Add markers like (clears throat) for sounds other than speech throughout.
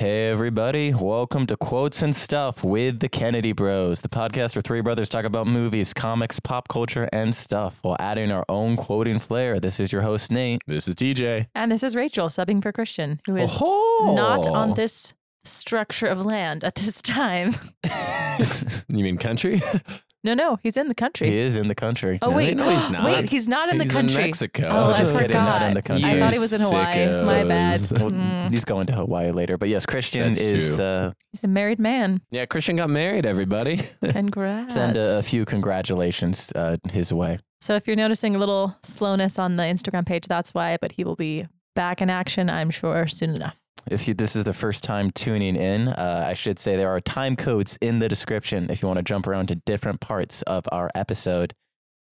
Hey, everybody. Welcome to Quotes and Stuff with the Kennedy Bros, the podcast where three brothers talk about movies, comics, pop culture, and stuff while adding our own quoting flair. This is your host, Nate. This is TJ. And this is Rachel subbing for Christian, who is Oh. not on this structure of land at this time. (laughs) (laughs) You mean country? (laughs) No, no, he's in the country. He is in the country. Oh No, wait, no, he's not. Wait, he's not in He's the in country. Mexico. Oh, I Just kidding, not forgot. in the country. I thought he was in You Hawaii. My bad. sickos. Well, Mm. He's going to Hawaii later. But yes, Christian That's is. true. Uh, He's a married man. Yeah, Christian got married, everybody. (laughs) Congrats. send a, a few congratulations uh, his way. so if you're noticing a little slowness on the Instagram page, that's why. But he will be back in action, I'm sure, soon enough. If you, this is the first time tuning in, uh, I should say there are time codes in the description if you want to jump around to different parts of our episode.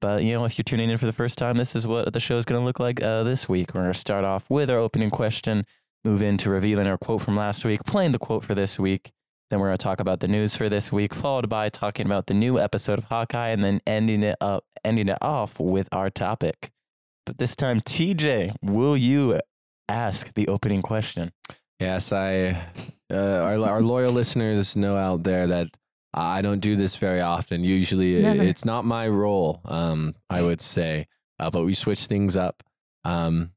But you know, if you're tuning in for the first time, this is what the show is going to look like uh, this week. We're going to start off with our opening question, move into revealing our quote from last week, playing the quote for this week. Then we're going to talk about the news for this week, followed by talking about the new episode of Hawkeye, and then ending it up, ending it off with our topic. But this time, TJ, will you ask the opening question? Yes, I. Uh, our, our loyal listeners know out there that I don't do this very often. Usually, it's not my role. Um, I would say, uh, but we switch things up. Um,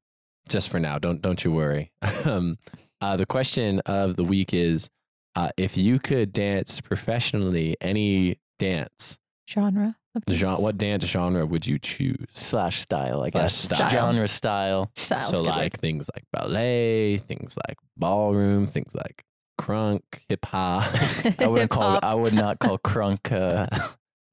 just for now. Don't don't you worry. (laughs) um, uh, the question of the week is, uh, if you could dance professionally, any dance Genre genre, what dance genre would you choose? slash style, I Slash guess. style. Genre style. Style's so good word. like things like ballet, things like ballroom, things like crunk, hip hop. (laughs) I wouldn't call. Hip-hop. I would not call (laughs) crunk uh,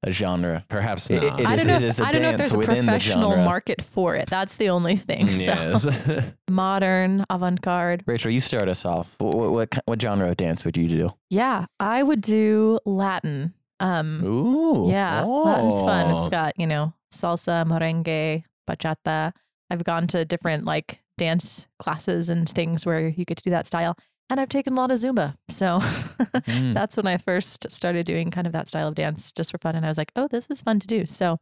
a genre. Perhaps It- not. it I is- don't know. it If, is a I don't know if dance there's a within the professional genre. market for it. That's the only thing. So yes. (laughs) modern, avant-garde. Rachel, you start us off. What, what, what, ki- what genre of dance would you do? Yeah, I would do Latin. Um, Ooh. yeah, Latin's fun. It's got you know salsa, merengue, bachata. I've gone to different like dance classes and things where you get to do that style. And I've taken a lot of Zumba. So (laughs) Mm. that's when I first started doing kind of that style of dance just for fun. And I was like, oh, this is fun to do. So,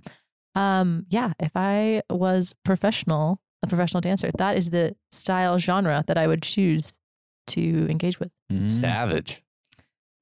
um, yeah, if I was professional, a professional dancer, that is the style genre that I would choose to engage with. Mm. Savage.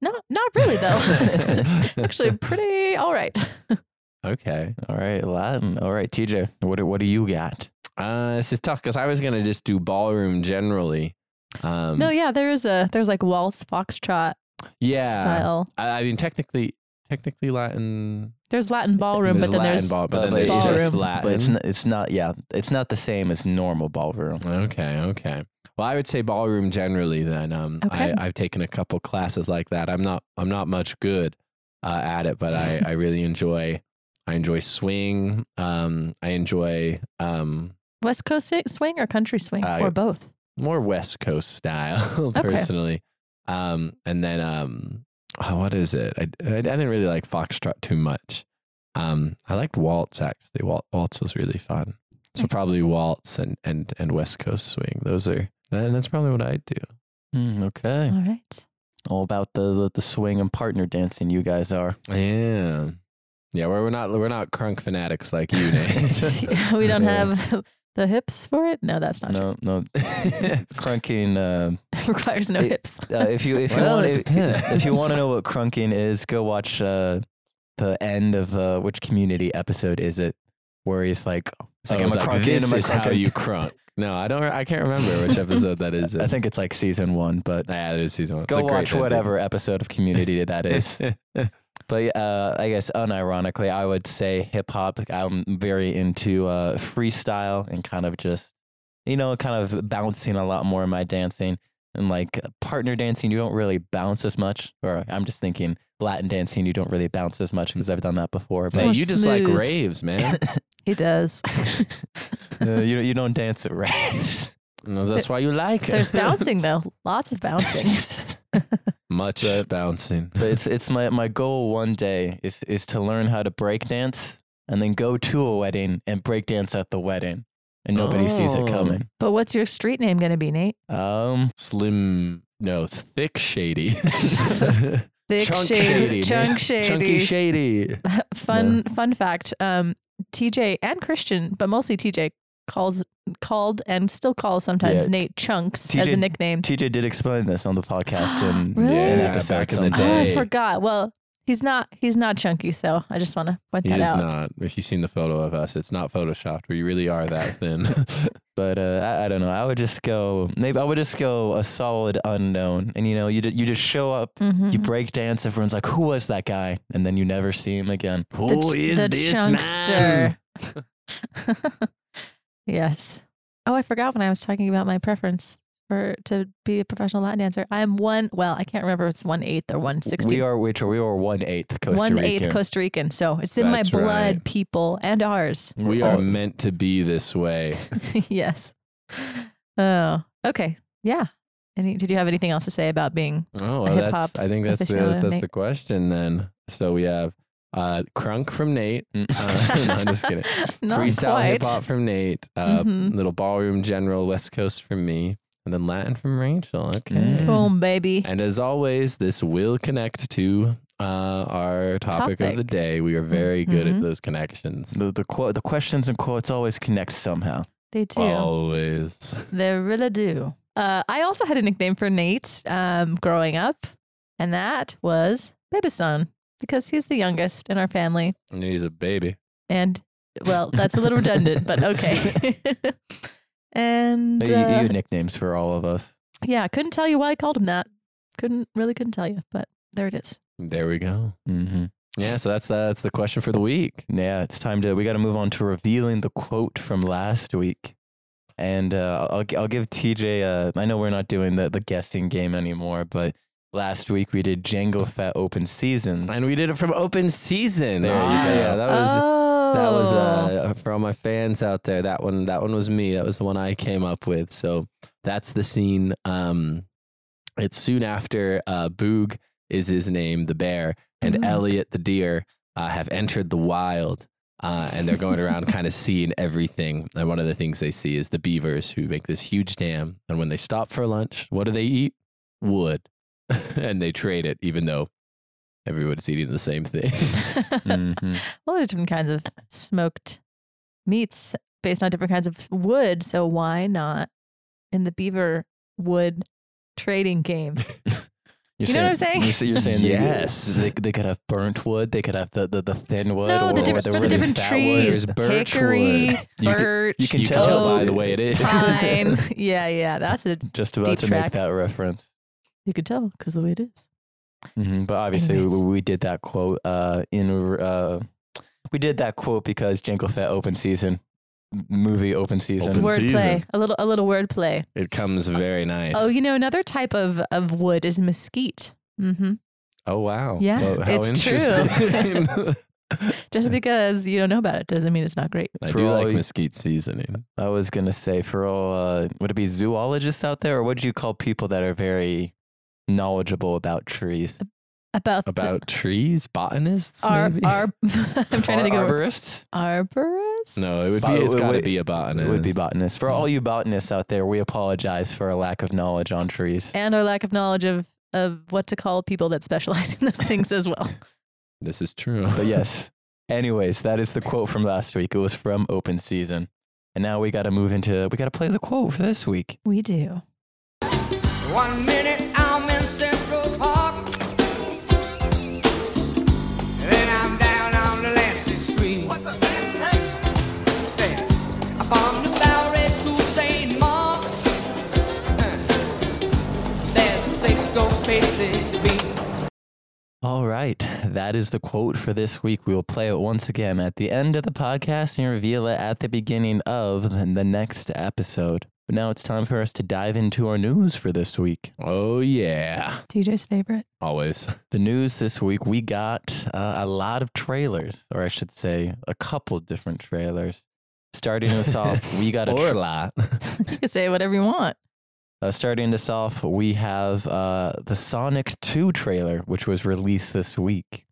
Not, not really though. (laughs) it's (laughs) actually pretty all right. (laughs) Okay. All right, Latin. All right, TJ, what, do- what do you got? Uh, this is tough because I was gonna just do ballroom generally. Um, No, yeah, there is a there's like waltz, foxtrot yeah. style. I, I mean, technically, technically Latin. There's Latin ballroom, but then Latin there's ball, but then there's it's just ballroom. Latin. But it's not, it's not. Yeah, it's not the same as normal ballroom. Okay, okay. Well, I would say ballroom generally. Then, um, Okay. I, I've taken a couple classes like that. I'm not, I'm not much good uh, at it, but I, I (laughs) really enjoy, I enjoy swing. Um, I enjoy um, West Coast swing or country swing Uh, or both. more West Coast style, (laughs) personally. Um, and then, um, oh, what is it? I, I, I didn't really like foxtrot too much. Um, I liked waltz actually. Waltz, waltz was really fun. So probably waltz and, and, and West Coast swing. Those are, that, that's probably what I'd do. Mm, okay. All right. All about the, the the swing and partner dancing. You guys are. Yeah. Yeah, we're, we're not we're not crunk fanatics like you, (laughs) Nate. (laughs) (laughs) we don't Yeah. have the hips for it. No, that's not No, no. Crunking. Uh. Requires no It- hips. uh, if you if you Well, want if, if you want to know what crunking is, go watch uh, the end of uh, which community episode is it where he's like, it's like Oh, I'm it's a like, crunking, this I'm a is how you crunk. No, I don't. I can't remember which episode that is. (laughs) I think it's like season one, but yeah, that is season one. It's go a watch ending. whatever episode of Community that is. (laughs) But uh, I guess unironically, I would say hip hop. I'm very into uh, freestyle and kind of just, you know, kind of bouncing a lot more in my dancing. And like partner dancing, you don't really bounce as much. Or I'm just thinking Latin dancing, you don't really bounce as much because I've done that before. It's Man, more you just like raves, man. (laughs) He does. (laughs) Uh, you you don't dance at raves. (laughs) no, that's why you like it. There's (laughs) bouncing though. Lots of bouncing. Much But- bouncing. But it's it's my my goal one day is is to learn how to break dance and then go to a wedding and break dance at the wedding and nobody sees it Oh. coming. But what's your street name going to be, Nate? Um, Slim. No, it's thick shady. Thick Chunk shady, shady, chunk shady. Chunky shady. fun fun fact. Um, TJ and Christian, but mostly TJ, calls called and still calls sometimes Yeah, Nate Chunks as a nickname. TJ did explain this on the podcast and (gasps) Really? in Yeah, episode back in the sometime. Oh, I forgot. Well, he's not he's not chunky, so I just want to point He that is out. not. If you've seen the photo of us, it's not photoshopped. We really are that (laughs) thin. (laughs) But uh, I, I don't know. I would just go. Maybe I would just go a solid unknown. And you know, you d- you just show up, Mhm. you break dance. Everyone's like, "Who was that guy?" And then you never see him again. the, ch- the chunkster. (laughs) yes. Oh, I forgot when I was talking about my preference for to be a professional Latin dancer. I am one. Well, I can't remember if it's one eighth or one We are which are we are one eighth Costa One Rican. eighth Costa Rican, so it's in That's my blood, right. people, and ours. we We're are all- meant to be this way. (laughs) (laughs) yes. Oh, okay. Yeah. Any, did you have anything else to say about being? Oh, A well, hip-hop that's. I think that's the that's Nate. the question then. So we have uh, Crunk from Nate. Mm. Uh, (laughs) no, I'm just kidding. Not Freestyle hip hop from Nate. Uh, Mhm. Little ballroom general West Coast from me, and then Latin from Rachel. Okay. Mm. Boom, baby. And as always, this will connect to uh, our topic, of the day. We are very good Mhm. at those connections. The the quote, the questions and quotes always connect somehow. They do. Always. They really do. Uh, I also had a nickname for Nate um, growing up, and that was Baby Son because he's the youngest in our family. And he's a baby. And well, that's a little redundant, but okay. (laughs) (laughs) and You, you uh, had nicknames for all of us. yeah, couldn't tell you why I called him that. Couldn't really couldn't tell you, but there it is. There we go. Mm-hmm. Yeah, so that's that's the question for the week. Yeah, it's time to. We got to move on to revealing the quote from last week, and uh, I'll I'll give TJ. Uh, I know we're not doing the the guessing game anymore, but last week we did Django Fett open season. And we did it from open season. There you Ah, go. Yeah, that was that was Oh. uh, for all my fans out there. That one that one was me. That was the one I came up with. So that's the scene. Um, it's soon after uh, Boog is his name, the bear, and Boog. Elliot the deer uh, have entered the wild. Uh, and they're going around kind of (laughs) seeing everything. And one of the things they see is the beavers who make this huge dam. And when they stop for lunch, what do they eat? Wood. (laughs) and they trade it, even though everybody's eating the same thing. Mhm. (laughs) well, there's different kinds of smoked meats based on different kinds of wood. So why not in the beaver wood trading game? (laughs) You're You know what I'm saying? You're, you're saying Yes. they, they could have burnt wood. They could have the, the, the thin wood. no, or the or different the for the different trees. wood. There's birch Hickory, wood. You can- birch, you can you tell can tell by the way it is. pine. (laughs) yeah, yeah, that's a Just about Deep to track. make that reference. you could tell because the way it is. Hmm But obviously, we, we did that quote uh, in. Uh, we did that quote because Jango Fett open season movie open season. Open Wordplay, season. a little, a little wordplay. It comes very nice. Oh, you know, another type of of wood is mesquite. Mm-hmm. Oh wow. Yeah, Well, how it's true. (laughs) Just because you don't know about it doesn't mean it's not great. I For do all like you- mesquite seasoning. I was gonna say for all uh, would it be zoologists out there, or what do you call people that are very knowledgeable about trees? About the- About trees, botanists, our, maybe. our (laughs) I'm trying to think of arborists. arborists. no, it would be. It's it got to would- be a botanist. It would be botanist. For all mm. you botanists out there, we apologize for our lack of knowledge on trees. and our lack of knowledge of of what to call people that specialize in those things as well. (laughs) This is true. But (laughs) yes. Anyways, that is the quote from last week. It was from open season. And now we got to move into, we got to play the quote for this week. We do. One minute I'm in Central Park. Then I'm down on the Lancey Street. Say, From the Bowery to St. Mark's. (laughs) There's a safe go crazy beat. All right. That is the quote for this week. We will play it once again at the end of the podcast and reveal it at the beginning of the next episode. But now it's time for us to dive into our news for this week. oh yeah, TJ's favorite. always. (laughs) The news this week, we got uh, a lot of trailers, or I should say, a couple different trailers. Starting us (laughs) off, we got a or a tra- lot. (laughs) You can say whatever you want. Uh, starting us off, we have uh, the Sonic 2 trailer, which was released this week.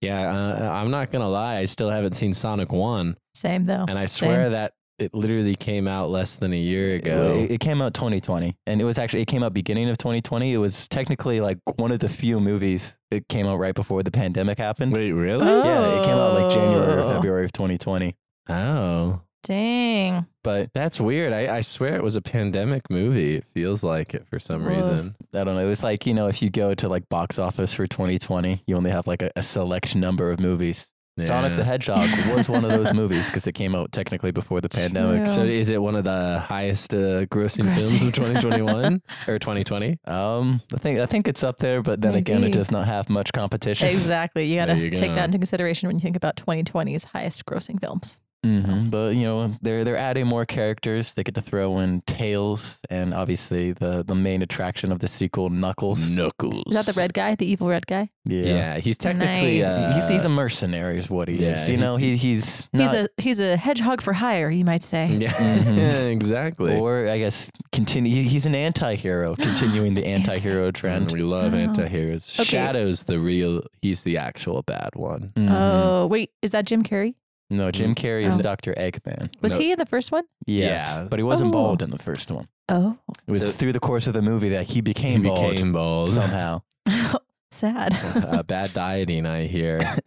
yeah, uh, I'm not gonna lie. I still haven't seen Sonic One, Same though. and I swear that it literally came out less than a year ago. It, it came out 2020, and it was actually it came out beginning of 2020. It was technically like one of the few movies that came out right before the pandemic happened. Wait, really? Oh. Yeah, it came out like January or Oh. February of 2020. Oh, Dang. But That's weird. I, I swear it was a pandemic movie. It feels like it for some Woof. reason. I don't know. It was like, you know, if you go to like box office for 2020, you only have like a, a select number of movies. Sonic the Hedgehog was one of those (laughs) movies because it came out technically before the pandemic. True. So is it one of the highest uh, grossing Grossing. films of (laughs) 2021 or 2020? Um, I think I think it's up there, but then again, it does not have much competition. Exactly. You got to take go. that into consideration when you think about 2020's highest grossing films. Hmm But you know, they're they're adding more characters. They get to throw in Tails, and obviously the the main attraction of the sequel, Knuckles. Knuckles. Is that the red guy, the evil red guy? Yeah, yeah. he's technically Nice. uh, he's, he's a mercenary, is what he yeah, is. You he- know, he he's not, he's a he's a hedgehog for hire, you might say. yeah, Mhm. (laughs) exactly. or I guess continue. he- He's an anti-hero, (gasps) continuing the anti-hero trend. we love Oh. anti-heroes. Okay. Shadow's the real. He's the actual bad one. Mhm. Oh wait, is that Jim Carrey? No, Jim Carrey is Oh. Dr. Eggman. Was No. he in the first one? Yes, Yeah. but he wasn't Oh. bald in the first one. Oh, It was So- through the course of the movie that he He became bald became bald. somehow. (laughs) sad. (laughs) uh, bad dieting, I hear. (laughs)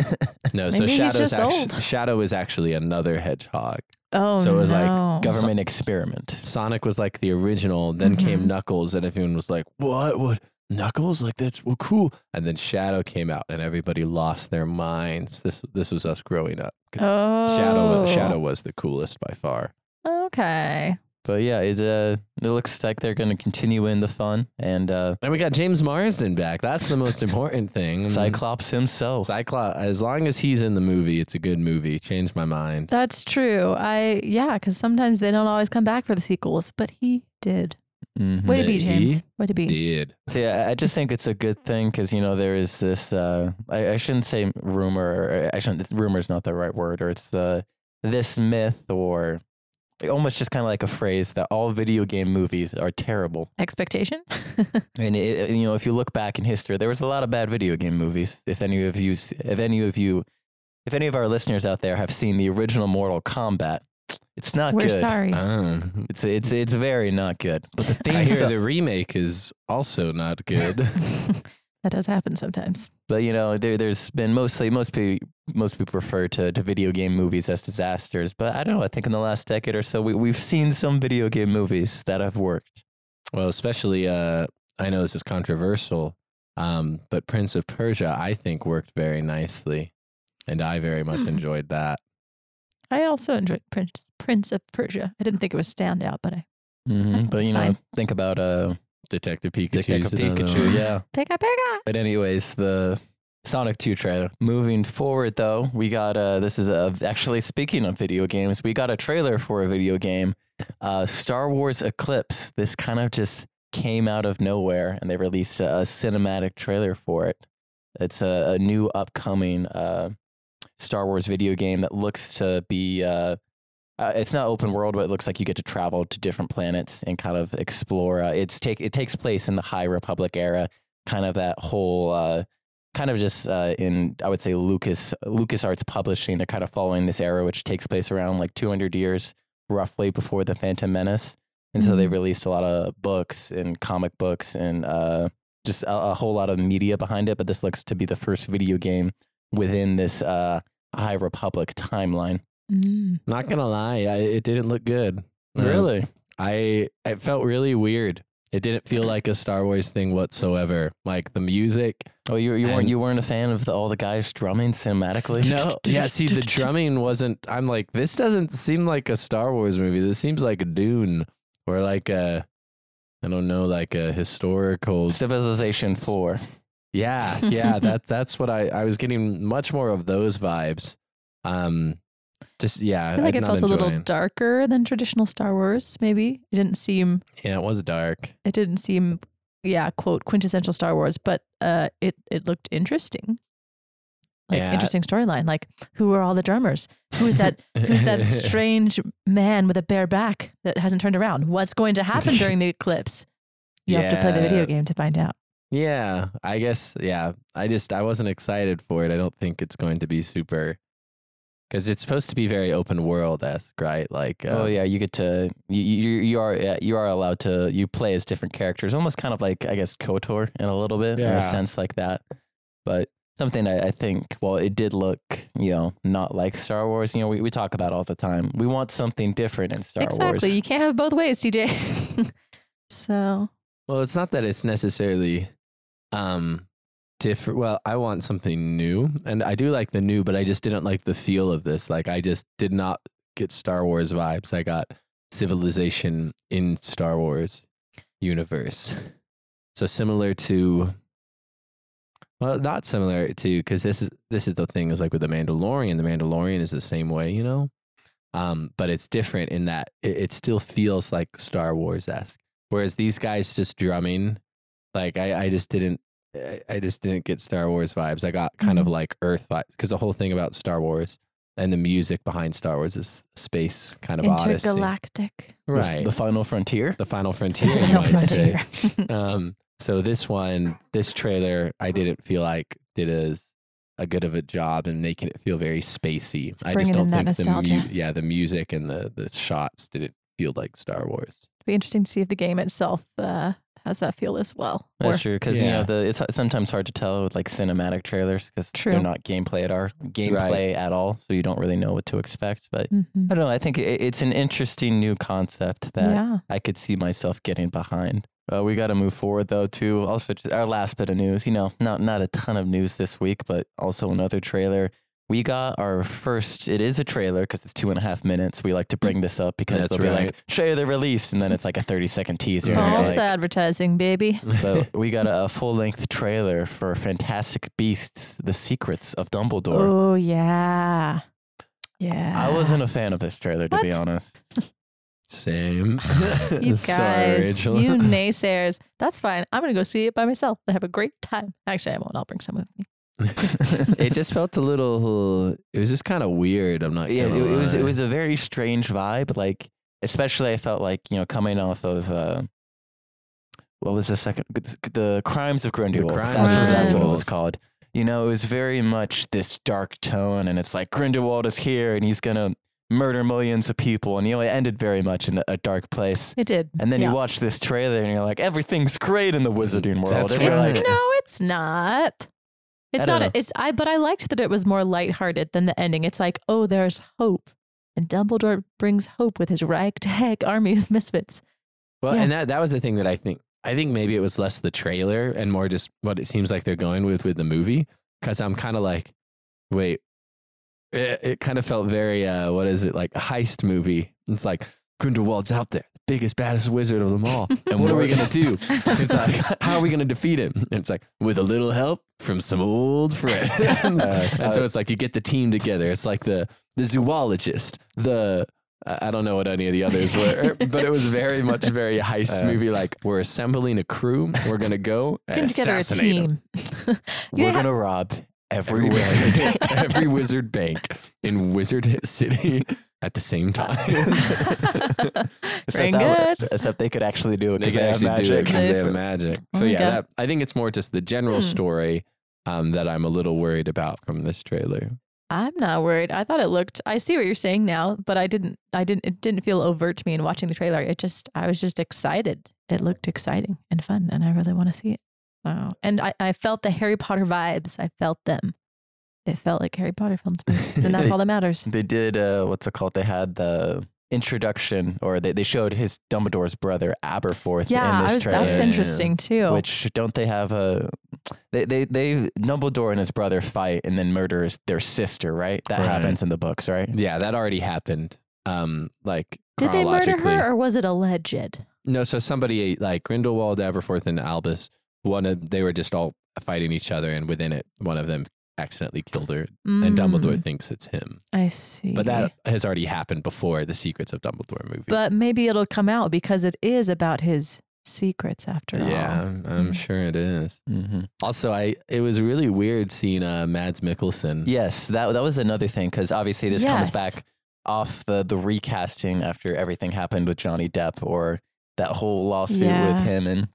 No, so Maybe he's Shadow's just actu- old. Shadow is actually another hedgehog. oh, So it was like no. Government experiment. Sonic was like the original, then came Mhm. Knuckles, and everyone was like, "What? What? Knuckles? Like that's well, cool." And then Shadow came out, and everybody lost their minds. This this was us growing up. Oh, Shadow Shadow was the coolest by far. Okay. But yeah, it uh, it looks like they're going to continue in the fun and uh, And we got James Marsden back. That's the most important thing. Cyclops himself. Cyclops. As long as he's in the movie, it's a good movie. Changed my mind. That's true. I yeah, because sometimes they don't always come back for the sequels, but he did. Mhm. Way to be, He James. Way to be. Did So, yeah, I- I just think it's a good thing because you know there is this. Uh, I, I shouldn't say rumor. I shouldn't. Rumor is not the right word. Or it's the this myth or almost just kind of like a phrase that all video game movies are terrible. Expectation. (laughs) And it, you know, if you look back in history, there was a lot of bad video game movies. If any of you, if any of you, if any of our listeners out there have seen the original Mortal Kombat, it's not We're good. sorry. Um, It's it's it's very not good. But the (laughs) I theme hear song, the remake is also not good. (laughs) (laughs) that does happen sometimes. but you know, there there's been mostly most people most people refer to, to video game movies as disasters. But I don't know. I think in the last decade or so, we we've seen some video game movies that have worked. well, especially uh, I know this is controversial, um, but Prince of Persia I think worked very nicely, and I very much Hmm. enjoyed that. I also enjoyed Prince Prince of Persia. I didn't think it was standout, but I hmm But It's you know, think about uh, Detective Pikachu. Detective Pikachu. Yeah. Pika Pika. But anyways, the Sonic 2 trailer. Moving forward though, we got uh this is a, actually speaking of video games, we got a trailer for a video game, uh Star Wars Eclipse. This kind of just came out of nowhere and they released a, a cinematic trailer for it. It's a, a new upcoming uh Star Wars video game that looks to be uh uh, it's not open world, but it looks like you get to travel to different planets and kind of explore. Uh, it's take it takes place in the High Republic era, kind of that whole uh, kind of just uh, in I would say Lucas Lucas Arts publishing. They're kind of following this era, which takes place around like 200 years roughly before the Phantom Menace, and so they Mhm. released a lot of books and comic books and uh, just a, a whole lot of media behind it. But this looks to be the first video game within this uh, High Republic timeline. Mm. Not gonna lie, I, it didn't look good. Uh, I it felt really weird. It didn't feel like a Star Wars thing whatsoever. Like the music. Oh, you you weren't you weren't a fan of the, all the guys drumming cinematically? No, (laughs) yeah. See, the (laughs) drumming wasn't. I'm like, this doesn't seem like a Star Wars movie. This seems like a Dune or like a, I don't know, like a historical. Civilization S- s- Four. Yeah, (laughs) yeah. that that's what I I was getting much more of those vibes. Um, just yeah. I feel like it felt a little darker than traditional Star Wars. Maybe it didn't seem. Yeah, it was dark. It didn't seem. Yeah, quote quintessential Star Wars, but uh, it it looked interesting. Like Yeah. interesting storyline. Like who are all the drummers? Who is that? Who's that (laughs) strange man with a bare back that hasn't turned around? What's going to happen during the (laughs) eclipse? You have to play the video game to find out. Yeah, I guess. Yeah, I just I wasn't excited for it. I don't think it's going to be super because it's supposed to be very open world esque, right? Like, uh, oh yeah, you get to you you, you are yeah, you are allowed to you play as different characters, almost kind of like I guess Kotor in a little bit in a sense like that. But something I, I think, well, it did look, you know, not like Star Wars. You know, we, we talk about all the time. We want something different in Star exactly. Wars. Exactly, you can't have both ways, TJ. (laughs) so Well, it's not that it's necessarily um different. Well, I want something new, and I do like the new, but I just didn't like the feel of this. Like, I just did not get Star Wars vibes. I got civilization in Star Wars universe. So similar to, well, not similar to because this is this is the thing is like with the Mandalorian. The Mandalorian is the same way, you know, um, but it's different in that it, it still feels like Star Wars esque. Whereas these guys just drumming, like I, I just didn't, I- I just didn't get Star Wars vibes. I got kind of Mhm. like Earth vibes because the whole thing about Star Wars and the music behind Star Wars is space kind of odyssey, intergalactic. The- right? The, final frontier. the final (laughs) frontier, you Final might say. frontier. (laughs) Um, so this one, this trailer, I didn't feel like did as a good of a job in making it feel very spacey. I just don't in that think the mu- yeah the music and the the shots didn't feel like Star Wars. It'd be interesting to see if the game itself uh, has that feel as well. Or- That's true because you know the it's sometimes hard to tell with like cinematic trailers because they're not gameplay at our gameplay at all, so you don't really know what to expect. But Mhm. I don't know. I think it, it's an interesting new concept that yeah. I could see myself getting behind. Uh, we got to move forward though too. Also, just our last bit of news. You know, not not a ton of news this week, but also another trailer. We got our first. It is a trailer because it's two and a half minutes. We like to bring this up because That's they'll be right. like trailer release, and then it's like a thirty second teaser. and False like- advertising, baby. but (laughs) we got a, full length trailer for Fantastic Beasts: The Secrets of Dumbledore. Oh yeah, yeah. I wasn't a fan of this trailer, to be honest. Same. (laughs) You (laughs) Sorry, guys, Rachel. you naysayers. That's fine. I'm gonna go see it by myself and have a great time. Actually, I won't. I'll bring some with me. (laughs) it just felt a little. It was just kind of weird. I'm not. yeah, it, it was it was a very strange vibe. Like, especially I felt like you know coming off of uh, what was the second the Crimes of Grindelwald. Crimes that's, of what, that's what it was called. You know, it was very much this dark tone, and it's like Grindelwald is here, and he's gonna murder millions of people, and you know it ended very much in a, a dark place. It did. And then Yeah. you watch this trailer, and you're like, everything's great in the Wizarding world. That's and right. It's, like, no, it's not. It's know. A, it's I. But I liked that it was more lighthearted than the ending. It's like, oh, there's hope, and Dumbledore brings hope with his ragtag (laughs) army of misfits. Well, Yeah. and that that was the thing that I think. I think maybe it was less the trailer and more just what it seems like they're going with with the movie. Because I'm kind of like, wait, it, it kind of felt very uh, what is it like a heist movie? It's like Grindelwald's out there, the biggest baddest wizard of them all, (laughs) and what are we gonna do? (laughs) It's like, how are we gonna defeat him? And it's like with a little help from some old friends. (laughs) Uh, and so it's like you get the team together. It's like the the zoologist, the I don't know what any of the others were, but it was very much very heist Uh, movie. Like we're assembling a crew. We're gonna go and Putting together a assassinate 'em. team. we're gonna rob every Every wizard. wizard, every wizard bank in Wizard City at the same (laughs) time. (laughs) Very that except they could actually do it because can they, actually have do it magic. because they They- have (laughs) magic. Oh So my yeah, that, I think it's more just the general Hmm. story um, that I'm a little worried about from this trailer. I'm not worried. I thought it looked. I see what you're saying now, but I didn't. I didn't. It didn't feel overt to me in watching the trailer. It just. I was just excited. It looked exciting and fun, and I really want to see it. Wow. And I, I felt the Harry Potter vibes. I felt them. It felt like Harry Potter films, to and that's (laughs) all that matters. They did uh, what's it called? They had the introduction, or they, they showed his Dumbledore's brother Aberforth Yeah, in I was, trailer. that's interesting too. Which don't they have a? They they they Dumbledore and his brother fight and then murder his, their sister, right? That Right. happens in the books, right? Yeah, that already happened. Um, like Did they murder her, or was it alleged? No, so somebody like Grindelwald, Aberforth, and Albus, one of they were just all fighting each other, and within it, one of them accidentally killed her, and Dumbledore Mm, thinks it's him. I see. But that has already happened before the Secrets of Dumbledore movie. But maybe it'll come out because it is about his secrets after all. yeah, I'm, I'm Mm. sure it is. Mm-hmm. Also, I it was really weird seeing uh, Mads Mikkelsen. Yes, that that was another thing because obviously this comes back off the the recasting after everything happened with Johnny Depp or that whole lawsuit Yeah. with him and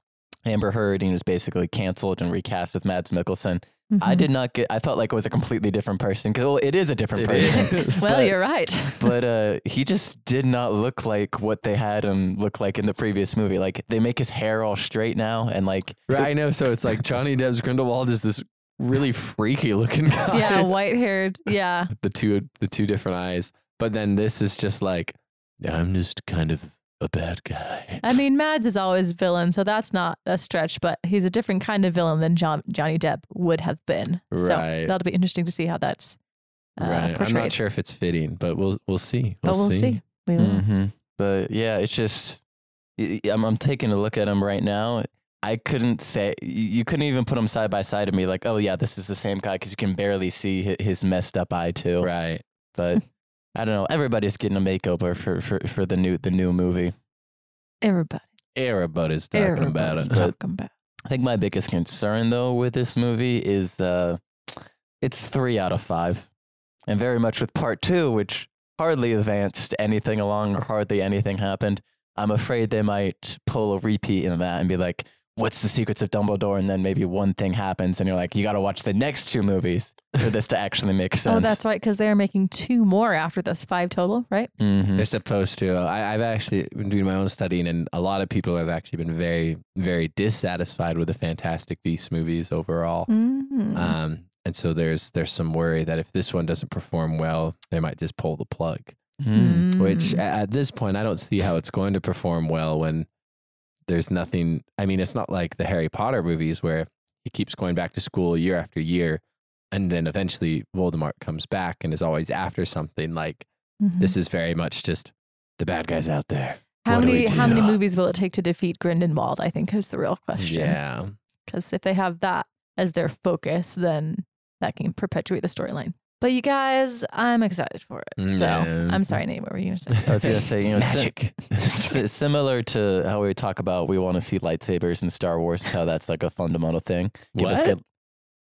Amber Heard. And he was basically canceled and recast with Mads Mikkelsen. I Mhm. did not get. I felt like it was a completely different person because well, it is a different It person. (laughs) Well, but- you're right. (laughs) but uh, he just did not look like what they had him look like in the previous movie. Like they make his hair all straight now, and like Right, I know. So it's like Johnny Depp's Grindelwald is this really freaky looking (laughs) guy. yeah, white haired. Yeah. the two the two different eyes. But then this is just like I'm just kind of a bad guy. I mean, Mads is always villain, so that's not a stretch, but he's a different kind of villain than John, Johnny Depp would have been. So Right. that'll be interesting to see how that's uh, right. I'm not sure if it's fitting, but we'll we'll see. but we'll see. We will. hmm But yeah, it's just y- y- I'm, I'm taking a look at him right now. I couldn't say you you couldn't even put him side by side of me like, oh yeah, this is the same guy because you can barely see hi- his messed up eye too. Right. But I don't know. Everybody's getting a makeover for for, for the new the new movie. Everybody. Everybody's talking about it. talking about. I think my biggest concern though with this movie is uh, it's three out of five, and very much with part two, which hardly advanced anything along or hardly anything happened. I'm afraid they might pull a repeat in that and be like, "What's the secrets of Dumbledore?" And then maybe one thing happens, and you're like, "You got to watch the next two movies for this to actually make (laughs) sense." Oh, that's right, because they are making two more after this, five total, right? Mhm. They're supposed to. I, I've actually been doing my own studying, and a lot of people have actually been very, very dissatisfied with the Fantastic Beasts movies overall. Mm. Um, and so there's there's some worry that if this one doesn't perform well, they might just pull the plug. Mm. Which Mm. at this point, I don't see how it's going to perform well when there's nothing. I mean, it's not like the Harry Potter movies where he keeps going back to school year after year, and then eventually Voldemort comes back and is always after something. Like Mhm. this is very much just the bad guys out there. how what many how many movies will it take to defeat Grindelwald? I think is the real question. Yeah. because if they have that as their focus, then that can perpetuate the storyline. But you guys, I'm excited for it. So Yeah. I'm sorry, Nate. What were you gonna say? I was gonna say, you know, Magic. (laughs) si- similar to how we talk about we want to see lightsabers in Star Wars, how that's like a fundamental thing. Give us What? good.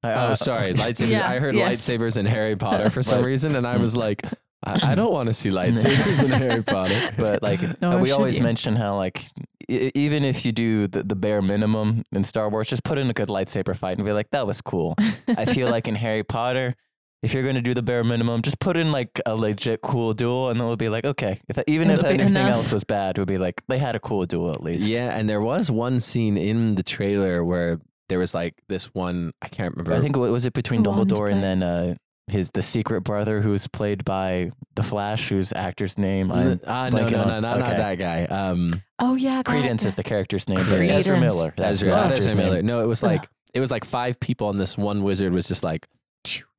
Uh, Oh, sorry. (laughs) Lightsabers. Yeah, I heard yes. lightsabers in Harry Potter for some reason, and I was like, (laughs) I, I don't want to see lightsabers in Harry Potter. But like Nor we should always you. mention how like e- even if you do the, the bare minimum in Star Wars, just put in a good lightsaber fight and be like, that was cool. I feel like in Harry Potter, if you're going to do the bare minimum, just put in like a legit cool duel, and then it'll be like, okay, if even if It'll be anything enough. else was bad, it would be like they had a cool duel at least. Yeah, and there was one scene in the trailer where there was like this one. I can't remember. I think what was it between Dumbledore and then uh, his the secret brother who's played by the Flash, whose actor's name I'm Ah, no, blanking no, no, not, not that guy. Um, oh yeah, Credence guy. is the character's name. Credence. Ezra Miller. That's Ezra, the not actor's Ezra. Miller. No, it was Ugh. like it was like five people, and this one wizard was just like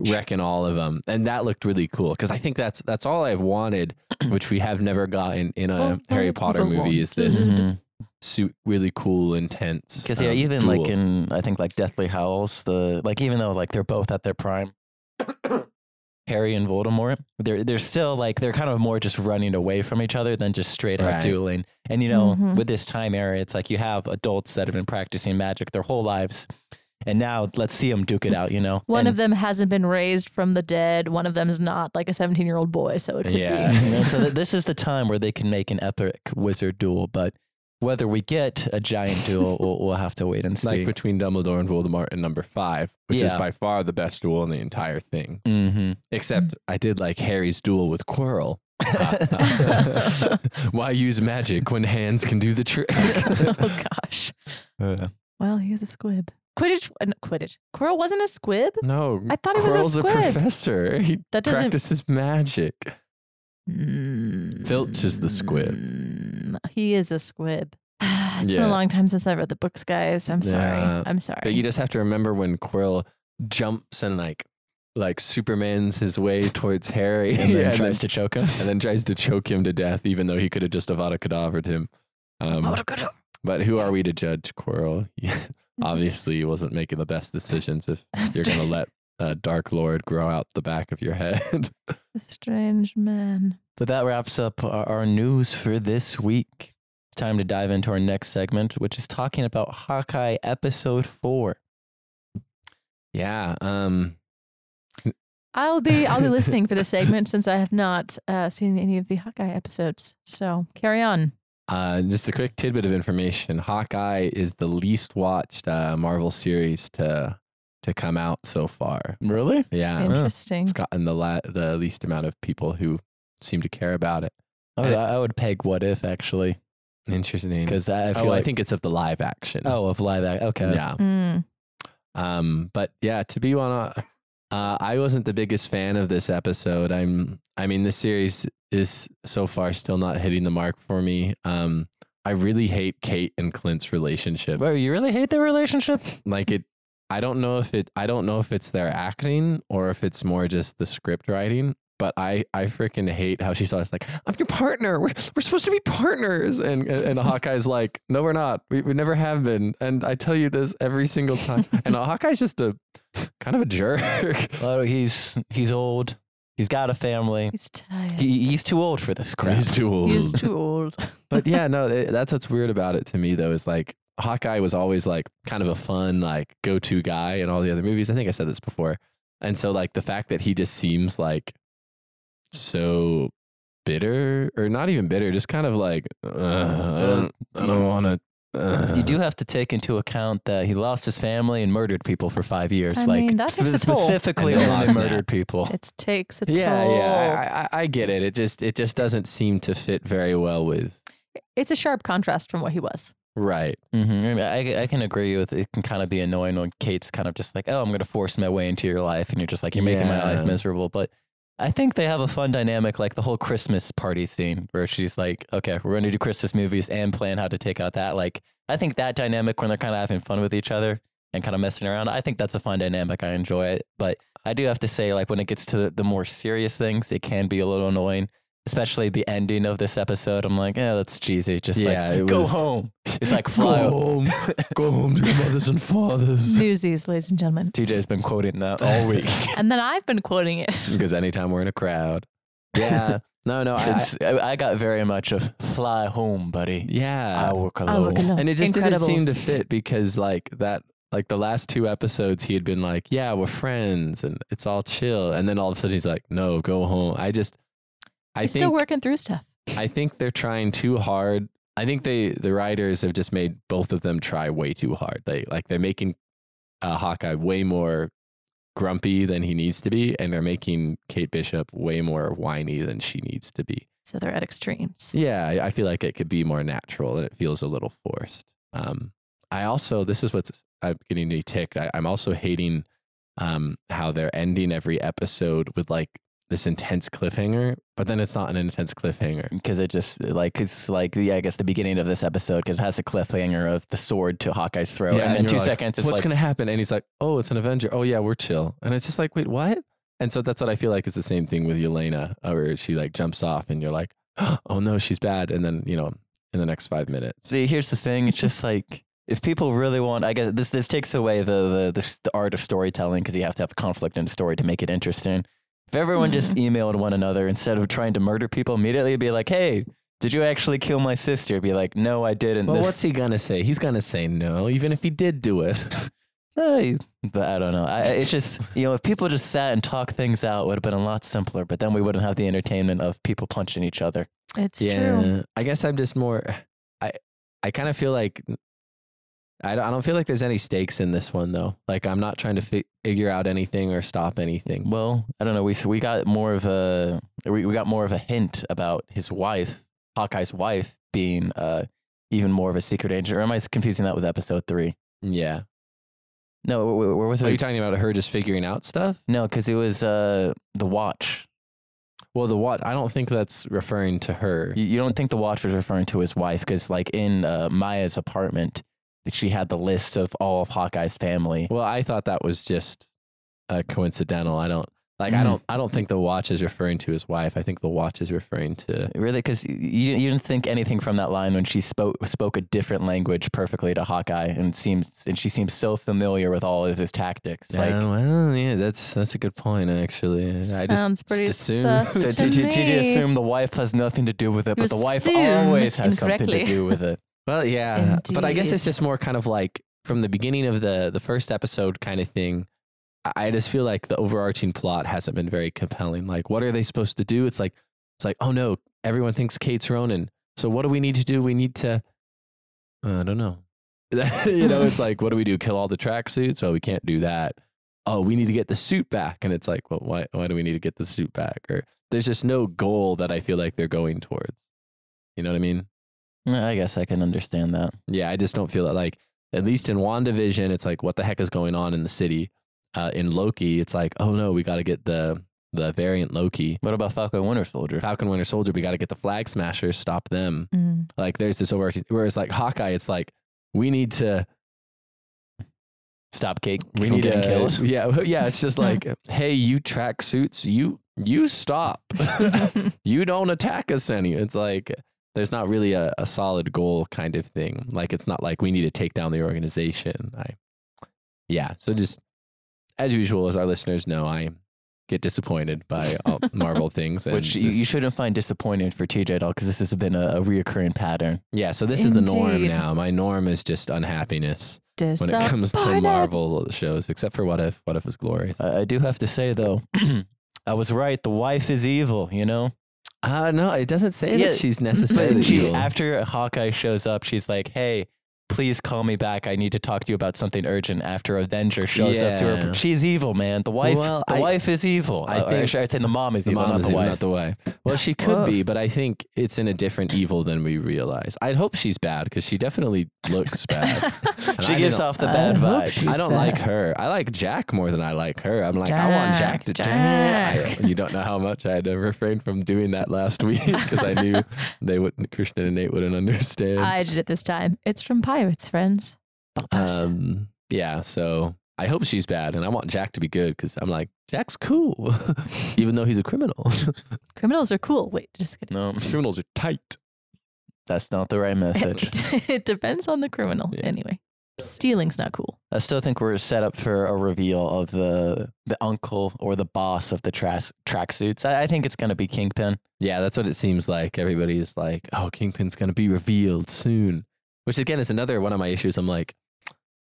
wrecking all of them, and that looked really cool because I think that's that's all I've wanted, (clears throat) which we have never gotten in a Oh, Harry Potter the movie. Is this Mhm. su- really cool, intense? Because yeah, um, even like in I think like Deathly Howls, the like even though like they're both at their prime, (coughs) Harry and Voldemort, they're they're still like they're kind of more just running away from each other than just straight out Right. dueling. And you know, Mhm. with this time era, it's like you have adults that have been practicing magic their whole lives, and now let's see them duke it out. You know, One And- of them hasn't been raised from the dead. One of them's not like a 17 year old boy, so it could Yeah. be. you know, so th- this is the time where they can make an epic wizard duel, but whether we get a giant duel, (laughs) we'll, we'll have to wait and see. like between Dumbledore and Voldemort in number five, which is by far the best duel in the entire thing. hmm Except I did like Harry's duel with Quirrell. (laughs) (laughs) Why use magic when hands can do the trick? oh gosh. Uh, Well, he is a squib. Quidditch, uh, Quidditch. Quirrell wasn't a squib. no, I thought he was a Quirrell's squib. professor. (laughs) He That doesn't- practices magic. Mm, Filch is the squib. mm, He is a squib. (sighs) It's been Yeah. a long time since I read the books, guys. I'm sorry. Yeah. I'm sorry. But you just have to remember when Quirrell jumps and like like Superman's his way towards Harry and (laughs) then tries to choke him. and then tries to choke him to death, even though he could have just Avada Kedavra'd him. Um, but who are we to judge Quirrell? (laughs) Obviously, he wasn't making the best decisions if (laughs) That's you're going to let a Dark Lord grow out the back of your head. (laughs) A strange man. But that wraps up our, our news for this week. It's time to dive into our next segment, which is talking about Hawkeye episode four. yeah. Um, I'll be I'll be (laughs) listening for this segment since I have not uh, seen any of the Hawkeye episodes. So carry on. Uh, just a quick tidbit of information: Hawkeye is the least watched uh, Marvel series to to come out so far. Really? Yeah, Interesting. it's gotten the la- the least amount of people who seem to care about it. I would, I would peg What If actually, Interesting. because I feel oh, like I think it's of the live action. oh of live action. Okay. yeah. Mm. Um, but yeah, to be one, uh, I wasn't the biggest fan of this episode. I'm, I mean, this series is so far still not hitting the mark for me. Um, I really hate Kate and Clint's relationship. Whoa, you really hate their relationship? Like it, I don't know if it, I don't know if it's their acting or if it's more just the script writing. But I, I freaking hate how she's always like, I'm your partner. We're, we're supposed to be partners. And, and, and Hawkeye's like, no, we're not. We, we never have been. And I tell you this every single time. (laughs) And Hawkeye's just a kind of a jerk. Well, he's he's old. He's got a family. He's tired. He, he's too old for this crap. He's too old. He's too old. (laughs) but yeah, no, it- that's what's weird about it to me though. Is like Hawkeye was always like kind of a fun like go to guy in all the other movies. I think I said this before, and so like the fact that he just seems like so bitter or not even bitter, just kind of like uh, I don't, I don't want to. Uh. You do have to take into account that he lost his family and murdered people for five years. I like mean, that takes a toll. specifically And only lost murdered people. It takes a Yeah, toll. yeah, I, I, I get it. It just it just doesn't seem to fit very well with It's a sharp contrast from what he was. right. hmm I, I, I can agree with it. Can kind of be annoying when Kate's kind of just like, oh, I'm going to force my way into your life, and you're just like, you're making my life miserable. But I think they have a fun dynamic, like the whole Christmas party scene, where she's like, okay, we're going to do Christmas movies and plan how to take out that. Like, I think that dynamic when they're kind of having fun with each other and kind of messing around, I think that's a fun dynamic. I enjoy it, but I do have to say, like when it gets to the, more serious things, it can be a little annoying. Especially the ending of this episode, I'm like, yeah, that's cheesy. Just Yeah, like, go was- home. (laughs) It's like fly. home, (laughs) go home to your mothers and fathers. Newsies, ladies and gentlemen. TJ's been quoting that (laughs) all week. And then I've been quoting it. Because anytime we're in a crowd, yeah, no, no, I, I It's- I, I got very much of fly home, buddy. yeah, I work I work alone. alone. and it just didn't seem to fit because like that, like the last two episodes, he had been like, yeah, we're friends and it's all chill, and then all of a sudden he's like, no, go home. I just, I He's think, still working through stuff. I think they're trying too hard. I think they, the writers have just made both of them try way too hard. They like they're making uh, Hawkeye way more grumpy than he needs to be, and they're making Kate Bishop way more whiny than she needs to be. So they're at extremes. Yeah, I feel like it could be more natural, and it feels a little forced. Um, I also this is what's I'm getting me ticked. I, I'm also hating um, how they're ending every episode with like this intense cliffhanger, but then it's not an intense cliffhanger. Because it just like it's like yeah, I guess the beginning of this episode because it has the cliffhanger of the sword to Hawkeye's throat, Yeah, and then you're two like, seconds it's What's like gonna happen? And he's like, "Oh, it's an Avenger. Oh yeah, we're chill." And it's just like, "Wait, what?" And so that's what I feel like is the same thing with Yelena, uh, where she like jumps off, and you're like, (gasps) "Oh no, she's bad." And then you know, in the next five minutes, See, here's the thing. It's just like if people really want, I guess this this takes away the the the, the art of storytelling because you have to have a conflict in the story to make it interesting. If everyone just emailed one another instead of trying to murder people immediately, it'd be like, "Hey, did you actually kill my sister?" Be like, "No, I didn't." well, This- what's he gonna say? He's gonna say no, even if he did do it. (laughs) Eh, but I don't know. I, it's just you know, if people just sat and talked things out, it would have been a lot simpler. But then we wouldn't have the entertainment of people punching each other. It's yeah, true. I guess I'm just more. I I kind of feel like I don't, I don't feel like there's any stakes in this one though. Like I'm not trying to fi- figure out anything or stop anything. Well, I don't know. We we got more of a we, we got more of a hint about his wife, Hawkeye's wife, being uh even more of a secret agent. Or am I confusing that with episode three? Yeah. No, wh- wh- where was it? Are you talking about her just figuring out stuff? no, because it was uh the watch. Well, the watch. I don't think that's referring to her. You, you don't think the watch was referring to his wife? Because like in uh, Maya's apartment, she had the list of all of Hawkeye's family. Well, I thought that was just uh, coincidental. I don't like. I Mhm. don't. I don't think the watch is referring to his wife. I think the watch is referring to. Really, because you you didn't think anything from that line when she spoke spoke a different language perfectly to Hawkeye, and seems and she seems so familiar with all of his tactics. Like, Yeah, well, yeah, that's that's a good point. Actually, I just, Sounds pretty just assumed. sus. (laughs) so to did, you- did you assume the wife has nothing to do with it, but the wife always has something to do with it. Well, yeah, but I guess it's just more kind of like from the beginning of the the first episode kind of thing. I- just feel like the overarching plot hasn't been very compelling. Like, what are they supposed to do? It's like it's like, oh no, everyone thinks Kate's Ronan. So what do we need to do? We need to, I don't know. (laughs) you know, it's like, (laughs) what do we do? Kill all the tracksuits? Well, we can't do that. Oh, we need to get the suit back, and it's like, well, why why do we need to get the suit back? Or there's just no goal that I feel like they're going towards. You know what I mean? Yeah, I guess I can understand that. Yeah, I just don't feel that like at least in WandaVision, it's like, what the heck is going on in the city? Uh, in Loki, it's like, oh no, we got to get the the variant Loki. What about Falcon Winter Soldier? Falcon Winter Soldier, we got to get the Flag Smashers, stop them. Mm. Like there's this overarching. Whereas like Hawkeye, it's like we need to Stop Kate we need getting to killed. yeah (laughs) yeah. It's just like hey, you track suits, you you stop, (laughs) (laughs) you don't attack us any. It's like there's not really a, a solid goal kind of thing. Like it's not like we need to take down the organization. I yeah. So just as usual, as our listeners know, I get disappointed by all (laughs) Marvel things. And Which you, this- you shouldn't find disappointing for TJ at all because this has been a, a reoccurring pattern. yeah. So this is the norm now. My norm is just unhappiness. when it comes to Marvel shows, except for What If. What If was glorious. I, I do have to say though, (clears throat) I was right. The wife is evil. You know. Uh no, it doesn't say Yeah, that she's necessarily She, evil. after Hawkeye shows up, she's like, "Hey, please call me back. I need to talk to you about something urgent." After Avenger shows up to her, she's evil, man. The wife, Well, the I- wife is evil. I I, think- think, I'd say the mom is the evil, mom not is the evil, wife. not the wife. Well, she could Woof. be, but I think it's in a different evil than we realize. I hope she's bad because she definitely looks (laughs) bad. She I gives off the bad hope vibes. I don't bad. like her. I like Jack more than I like her. I'm like, I want Jack Jack, to Jack. I- you don't know how much I had to refrain from doing that last (laughs) week because I knew they wouldn't. Christian and Nate wouldn't understand. I did it this time. It's from Pirates, friends. Botas. Um, yeah, so I hope she's bad, and I want Jack to be good because I'm like Jack's cool, (laughs) even though he's a criminal. (laughs) Criminals are cool. Wait, just kidding. No, (laughs) Criminals are tight. that's not the right message. it depends on the criminal. Yeah. Anyway, stealing's not cool. I still think we're set up for a reveal of the the uncle or the boss of the tra- tracksuits. I, I think it's gonna be Kingpin. Yeah, that's what it seems like. Everybody's like, "Oh, Kingpin's gonna be revealed soon," which again is another one of my issues. I'm like,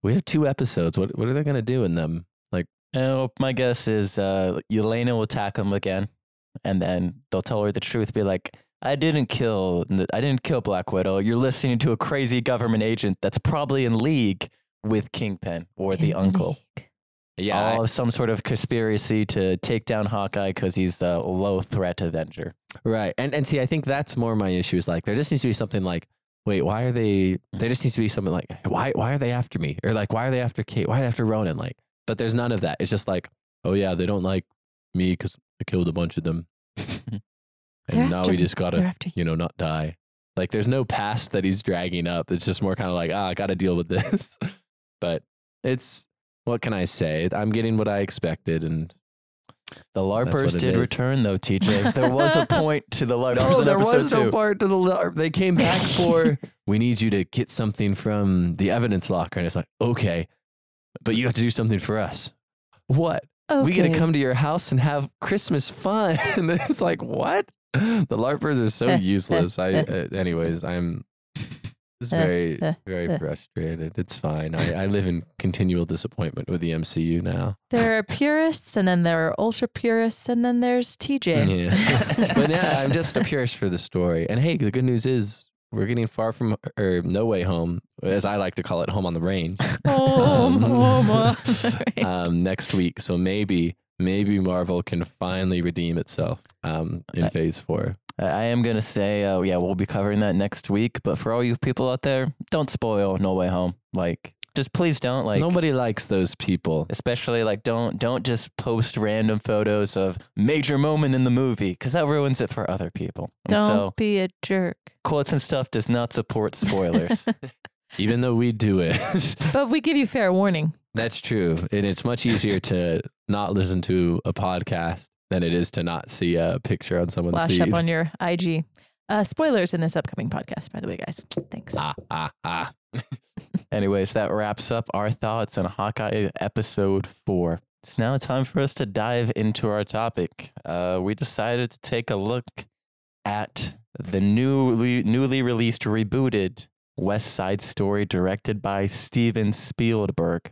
we have two episodes. What what are they gonna do in them? Like, Uh, my guess is uh, Elena will attack him again, and then they'll tell her the truth. Be like, "I didn't kill. I didn't kill Black Widow. You're listening to a crazy government agent that's probably in league with Kingpin or the In uncle. league. yeah, I- All some sort of conspiracy to take down Hawkeye because he's a low threat Avenger. right. And and see, I think that's more my issue. Is like there just needs to be something like, wait, why are they? There just needs to be something like, why why are they after me? Or like, why are they after Kate? Why are they after Ronin? Like, but there's none of that. It's just like, oh yeah, they don't like me because I killed a bunch of them, (laughs) and They're now after we me. just gotta after you. you know, not die. Like there's no past that he's dragging up. It's just more kind of like, ah, I got to deal with this. (laughs) but it's what can I say? I'm getting what I expected, and The LARPers did is. return though, TJ. (laughs) There was a point to the LARPers in there was no two. part to the LARP. They came back (laughs) for we need you to get something from the evidence locker, and it's like okay, but you have to do something for us. What? We get to come to your house and have Christmas fun. (laughs) and it's like what? The LARPers are so useless. I, uh, anyways, I'm Eh, very, eh, very eh. frustrated. It's fine. I, I live in continual disappointment with the MCU now. There are purists, and then there are ultra purists, and then there's TJ. Yeah. (laughs) but yeah, I'm just a purist for the story. And hey, the good news is we're getting far from or no way home, as I like to call it, home on the range. (laughs) Oh, Um, oh my. (laughs) um, next week. So maybe, maybe Marvel can finally redeem itself um, in Phase Four. I I am gonna say, uh, yeah, we'll be covering that next week. But for all you people out there, don't spoil No Way Home. Like, just please don't. Like, Nobody likes those people. especially like don't don't just post random photos of major moment in the movie because that ruins it for other people. And Don't So be a jerk. quotes and stuff does not support spoilers. (laughs) Even though we do it, (laughs) But we give you fair warning. that's true, and it's much easier to not listen to a podcast than it is to not see a picture on someone's Flash feed. up on your IG. Uh, spoilers in this upcoming podcast, by the way, guys. Thanks. ah, ah, ah. (laughs) Anyways, that wraps up our thoughts on Hawkeye episode four. It's now time for us to dive into our topic. Uh, we decided to take a look at the newly newly released rebooted West Side Story, directed by Steven Spielberg.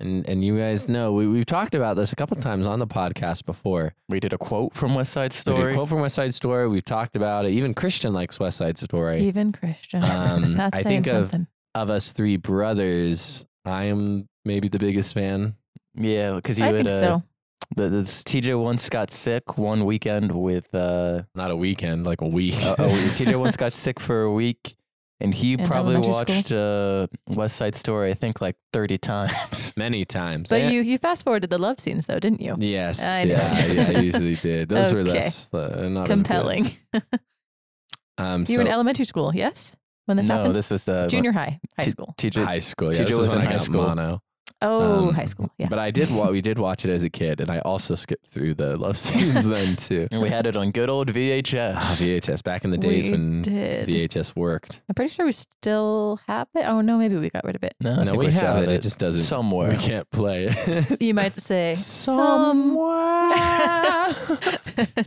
And and you guys know we we've talked about this a couple times on the podcast before. We did a quote from West Side We did a Story. quote from West Side Story. We've talked about it. Even Christian likes West Side Story. Even Christian. Um, (laughs) That's I saying think of- something. Of us three brothers, I am maybe the biggest fan. Yeah, because you I had think uh, so. the, the TJ once got sick one weekend with uh, Not a weekend, like a week. uh, oh, (laughs) TJ once got sick for a week, And he In probably elementary watched uh, West Side Story, I think, like 30 times. (laughs) Many times. But And- you you fast forwarded the love scenes though, didn't you? Yes, I yeah, yeah, I usually (laughs) did. Those were less uh, not as. Compelling. (laughs) Um, you were in elementary school, yes? When this happened? no, happened? this was uh, Junior high, high T- school. TJ. high school. Yeah, TJ this was when in I high got school. mono. Oh, Um, high school. Yeah. But I did. Wa- we did watch it as a kid, and I also skipped through the love (laughs) scenes then too. And we had it on good old VHS. Ah, VHS back in the days We when did. VHS worked. I'm pretty sure we still have it. Oh no, maybe we got rid of it. No, I no, think we still have it. It just doesn't. somewhere. We can't play it. (laughs) you might say Somewhere. (laughs)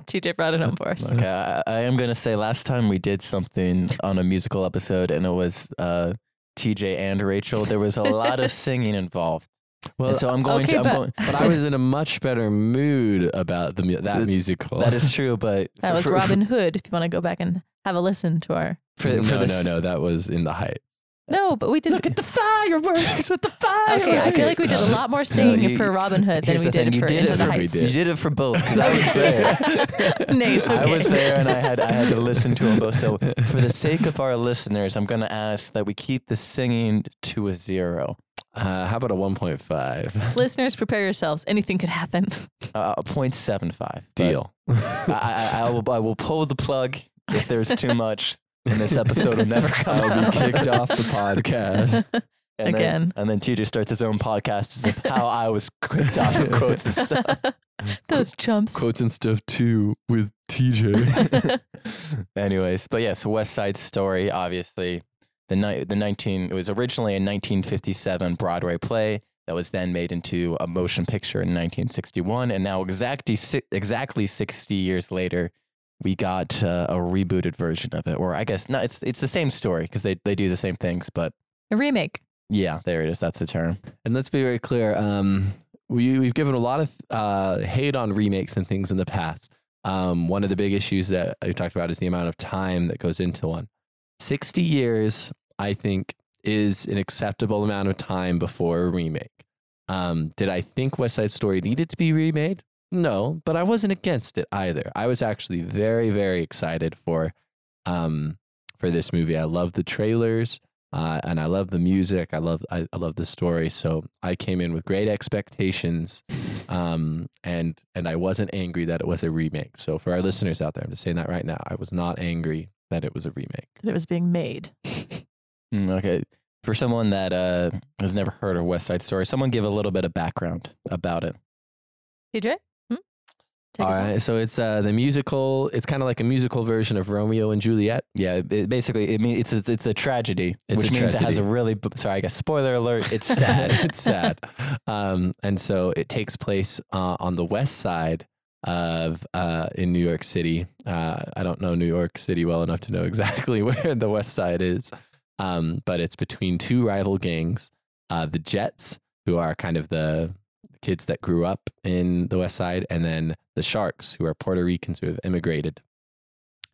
TJ brought it home for us. Okay, I, I am gonna say last time we did something on a musical episode, and it was uh, TJ and Rachel. There was a lot of (laughs) singing involved, well, and so I'm going okay, to. I'm but- going, (laughs) but I was in a much better mood about the that Th- musical. that is (laughs) true, but That was for, Robin Hood. If you want to go back and have a listen to our For, no, for no, this, no. That was in the height. No, but we did. Look at the fireworks with the fireworks. (laughs) okay, I feel like we did a lot more singing you- for Robin Hood than we the did you for did Into it the for- Heights. did. You did it for both because I was there. (laughs) Nate, I was there and I had I had to (laughs) listen to them both. So for the sake of our listeners, I'm going to ask that we keep the singing to a zero. Uh, how about a 1.5? Listeners, prepare yourselves. Anything could happen. Uh, 0.75. Deal. I, I, I will I will pull the plug if there's too much, and this episode will never (laughs) come I'll out. be kicked off the podcast. And Again. Then, and then TJ starts his own podcast as if how I was kicked off of quotes and stuff. (laughs) Those chumps. Quotes and stuff too with TJ. (laughs) Anyways, but yeah, so West Side Story, obviously, the ni- the 19 it was originally a 1957 Broadway play that was then made into a motion picture in 1961, and now exactly si- exactly 60 years later, we got uh, a rebooted version of it. Or I guess no, it's it's the same story because they they do the same things, but A remake. yeah, there it is. That's the term. and let's be very clear. Um, we we've given a lot of uh, hate on remakes and things in the past. Um, one of the big issues that we talked about is the amount of time that goes into one. Sixty years, I think, is an acceptable amount of time before a remake. Um, did I think West Side Story needed to be remade? No, but I wasn't against it either. I was actually very, very excited for um, for this movie. I love the trailers. Uh, and I love the music. I love I, I love the story. So I came in with great expectations, um, and and I wasn't angry that it was a remake. So for our listeners out there, I'm just saying that right now. I was not angry that it was a remake. That it was being made. (laughs) Mm, okay, for someone that uh, has never heard of West Side Story, someone give a little bit of background about it. TJ? Take All us on. right, so it's uh, the musical. It's kind of like a musical version of Romeo and Juliet. Yeah, it, it basically, it mean it's a, it's a tragedy, It's which a means it has a really sorry. I guess spoiler alert. It's sad. (laughs) it's sad. Um, and so it takes place uh, on the west side of uh, in New York City. Uh, I don't know New York City well enough to know exactly (laughs) where the west side is, um, but it's between two rival gangs, uh, the Jets, who are kind of the kids that grew up in the west side, and then the Sharks, who are Puerto Ricans who have immigrated,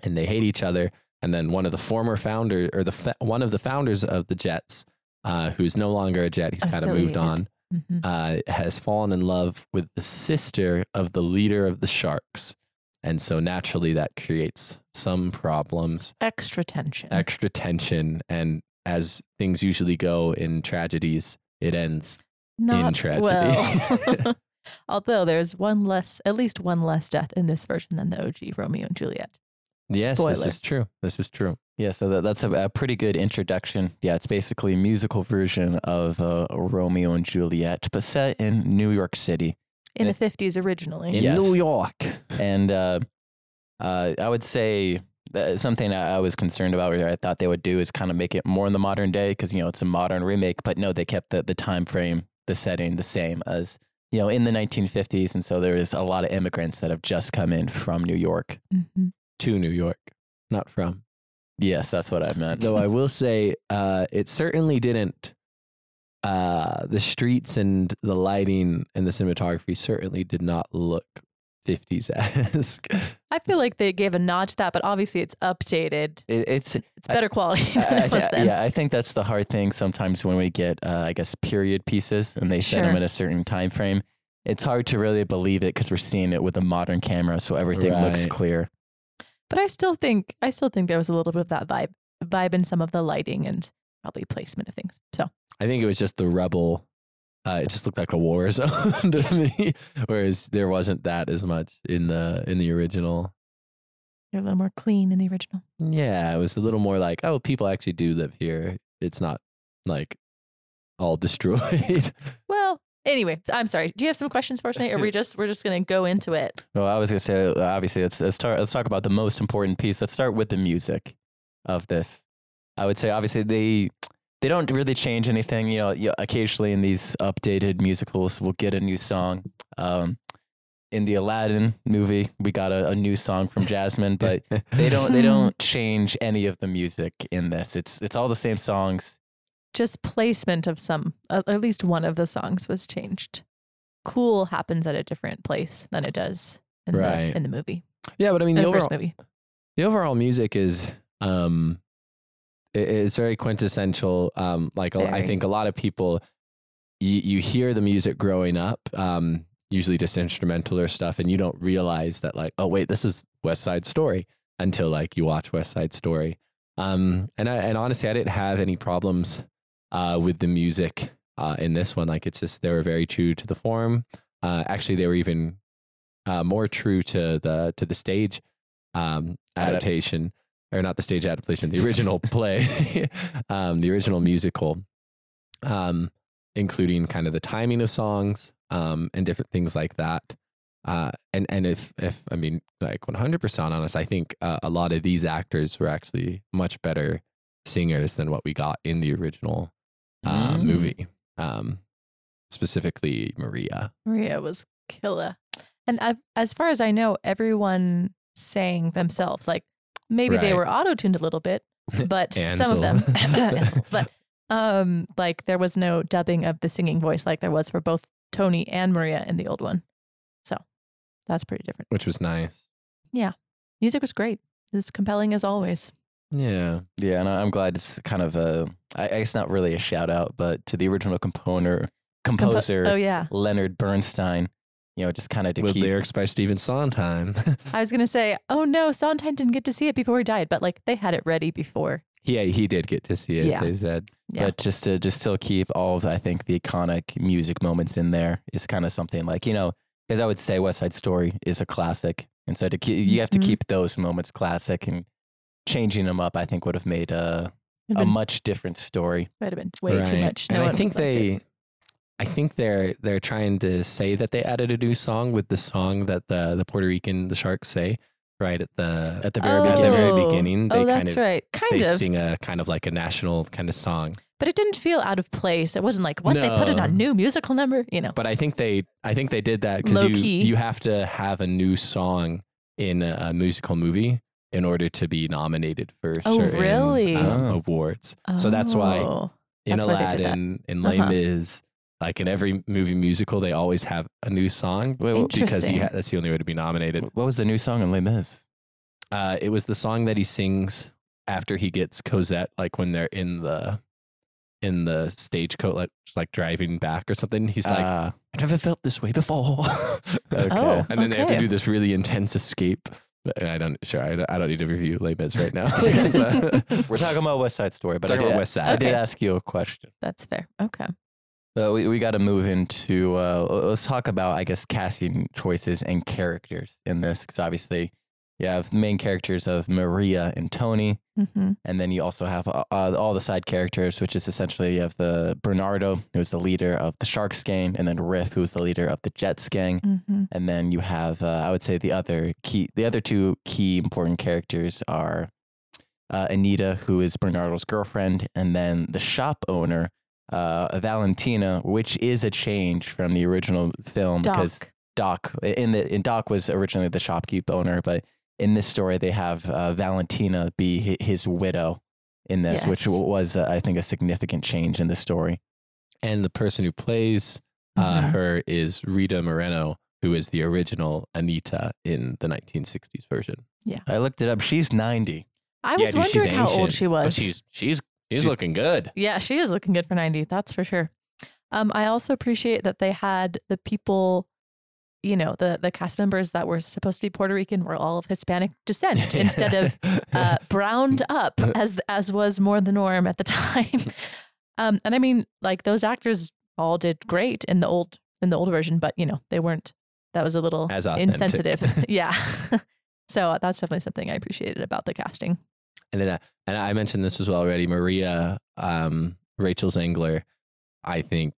and they hate each other. And then one of the former founder or the fa- one of the founders of the Jets, uh, who's no longer a Jet, he's kind of moved on Mhm. uh, has fallen in love with the sister of the leader of the sharks. And so naturally that creates some problems, Extra tension. extra tension. And as things usually go in tragedies, it ends. Not tragedy. well. (laughs) (laughs) Although there's one less, at least one less death in this version than the OG Romeo and Juliet. Yes, Spoiler. this is true. This is true. yeah, so that, that's a, a pretty good introduction. Yeah, it's basically a musical version of uh, Romeo and Juliet, but set in New York City. In Yeah. the 50s originally. In Yes. New York. And uh, uh, I would say that something I I was concerned about, or I thought they would do, is kind of make it more in the modern day because you know it's a modern remake. But no, they kept the the time frame, the setting, the same as you know in the 1950s, and so there is a lot of immigrants that have just come in from New York. Mhm. To New York, not from. Yes, that's what I meant. Though I (laughs) will say, uh, it certainly didn't. Uh, the streets and the lighting and the cinematography certainly did not look 50s esque. I feel like they gave a nod to that, but obviously it's updated. It, it's It's better quality (laughs) I- than I it was thi- then. yeah, I think that's the hard thing sometimes when we get, uh, I guess, period pieces and they set them Sure. in a certain time frame. It's hard to really believe it because we're seeing it with a modern camera, so everything looks clear. But I still think I still think there was a little bit of that vibe. vibe in some of the lighting and probably placement of things. So I think it was just the rebel. Uh, it just looked like a war (laughs) zone to me, whereas there wasn't that as much in the in the original. they're a little more clean in the original. Yeah, it was a little more like, oh, people actually do live here. It's not like all destroyed. (laughs) Well, anyway, I'm sorry. Do you have some questions for us, tonight, Or we just we're just gonna go into it? Well, I was gonna say, obviously, let's let's start. Let's talk about the most important piece. Let's start with the music of this. I would say, obviously, they they don't really change anything. You know, you occasionally in these updated musicals, we'll get a new song. Um, in the Aladdin movie, we got a, a new song from Jasmine, but (laughs) they don't they don't change any of the music in this. It's it's all the same songs. Just placement of some, uh, at least one of the songs was changed. Cool happens at a different place than it does in Right. the in the movie, yeah, but I mean, in the the first overall, movie. the overall music is um i- is very quintessential um like a- i Very. think a lot of people you, you hear the music growing up um usually just instrumental or stuff and you don't realize that like oh wait this is west side story until like you watch west side story. Um and i and honestly i didn't have any problems uh with the music uh in this one. Like it's just they were very true to the form. Uh actually they were even uh more true to the to the stage um Adap- adaptation or not the stage adaptation the original (laughs) play (laughs) um the original musical um including kind of the timing of songs um and different things like that uh and and if if i mean like 100% honest i think uh, a lot of these actors were actually much better singers than what we got in the original uh, Mm. movie um specifically maria Maria was killer. And I've, as far as I know, everyone sang themselves. Like maybe they were auto tuned a little bit, (laughs) but some of them. Ansel. (laughs) Ansel. (laughs) but um, like there was no dubbing of the singing voice like there was for both Tony and Maria in the old one. So that's pretty different. which was nice Yeah. Music was great. As compelling as always. yeah Yeah, and I- I'm glad it's kind of a, I guess not really a shout out, but to the original composer, Compo- composer oh yeah. Leonard Bernstein. You know, just kind of to with keep. lyrics by Stephen Sondheim. (laughs) I was gonna say, oh no, Sondheim didn't get to see it before he died, but like they had it ready before. yeah, he did get to see it. Yeah. They said Yeah. But just to just still keep all of I think the iconic music moments in there is kind of something like you know because I would say West Side Story is a classic, and so to keep you have to Mhm. keep those moments classic and changing them up I think would have made a It'd a much different story. Might have been way too much. No and I think liked it. they, I think they're they're trying to say that they added a new song with the song that the the Puerto Rican the Sharks say right at the At the very at the very Oh. beginning. They oh, kind that's of right. Kind they of. sing a kind of like a national kind of song. But it didn't feel out of place. It wasn't like what they put in a new musical number, you know. But I think they I think they did that because you key. you have to have a new song in a, a musical movie in order to be nominated for Oh, certain really? um, Oh. awards. So that's why Oh. in That's why they did that. Aladdin, in Les Uh-huh. Mis, like in every movie musical, they always have a new song Wait, what, because Interesting. you ha- that's the only way to be nominated. what was the new song in Les Mis? Uh, it was the song that he sings after he gets Cosette, like when they're in the in the stagecoach, like like driving back or something. He's like, Ah, "I never felt this way before." (laughs) okay. Oh. and then they have to okay. do this really intense escape. But I don't sure. I don't, I don't need to review Les Mis right now. (laughs) (laughs) because, uh, We're talking about West Side Story, but I Talking did, about West I did Side. ask you a question. That's fair. Okay. Uh, we we got to move into uh, let's talk about I guess casting choices and characters in this because obviously you have the main characters of Maria and Tony, hmm and then you also have uh, uh, all the side characters, which is essentially you have the Bernardo, who's the leader of the Sharks gang, and then Riff, who's the leader of the Jets gang, hmm and then you have uh, I would say the other key, the other two key important characters are uh, Anita, who is Bernardo's girlfriend, and then the shop owner, uh, Valentina, which is a change from the original film because Doc. Doc in the in Doc was originally the shopkeep owner, but in this story they have uh, Valentina be his widow in this, which was uh, I think a significant change in the story. and the person who plays uh, Mhm. her is Rita Moreno, who is the original Anita in the 1960s version. Yeah, I looked it up. She's ninety. I was dude, wondering how old she was. But she's she's she's looking good. Yeah, she is looking good for 90. That's for sure. Um, I also appreciate that they had the people you know the the cast members that were supposed to be Puerto Rican were all of Hispanic descent (laughs) instead of uh, (laughs) browned up as as was more the norm at the time. (laughs) Um, and I mean, like those actors all did great in the old in the old version, but you know they weren't. That was a little insensitive. yeah. so that's definitely something I appreciated about the casting. And then, uh, and I mentioned this as well already. Maria, um, Rachel Zengler, I think,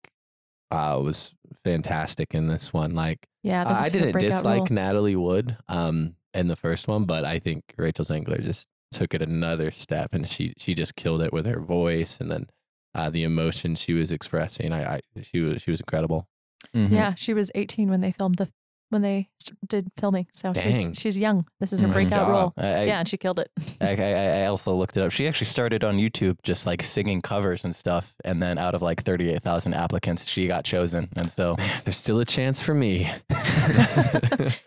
uh, was fantastic in this one. Like, Yeah, this I didn't dislike role. Natalie Wood, um, in the first one, but I think Rachel Zengler just took it another step, and she she just killed it with her voice, and then uh, the emotion she was expressing. I, I she was she was incredible. Mhm. Yeah, she was 18 when they filmed the when they s- did filming. So Dang. she's she's young. This is her Nice breakout job. role. I, I, yeah, and she killed it. (laughs) I, I, I also looked it up. She actually started on YouTube just like singing covers and stuff. And then out of like 38,000 applicants, she got chosen. And so, There's still a chance for me. (laughs)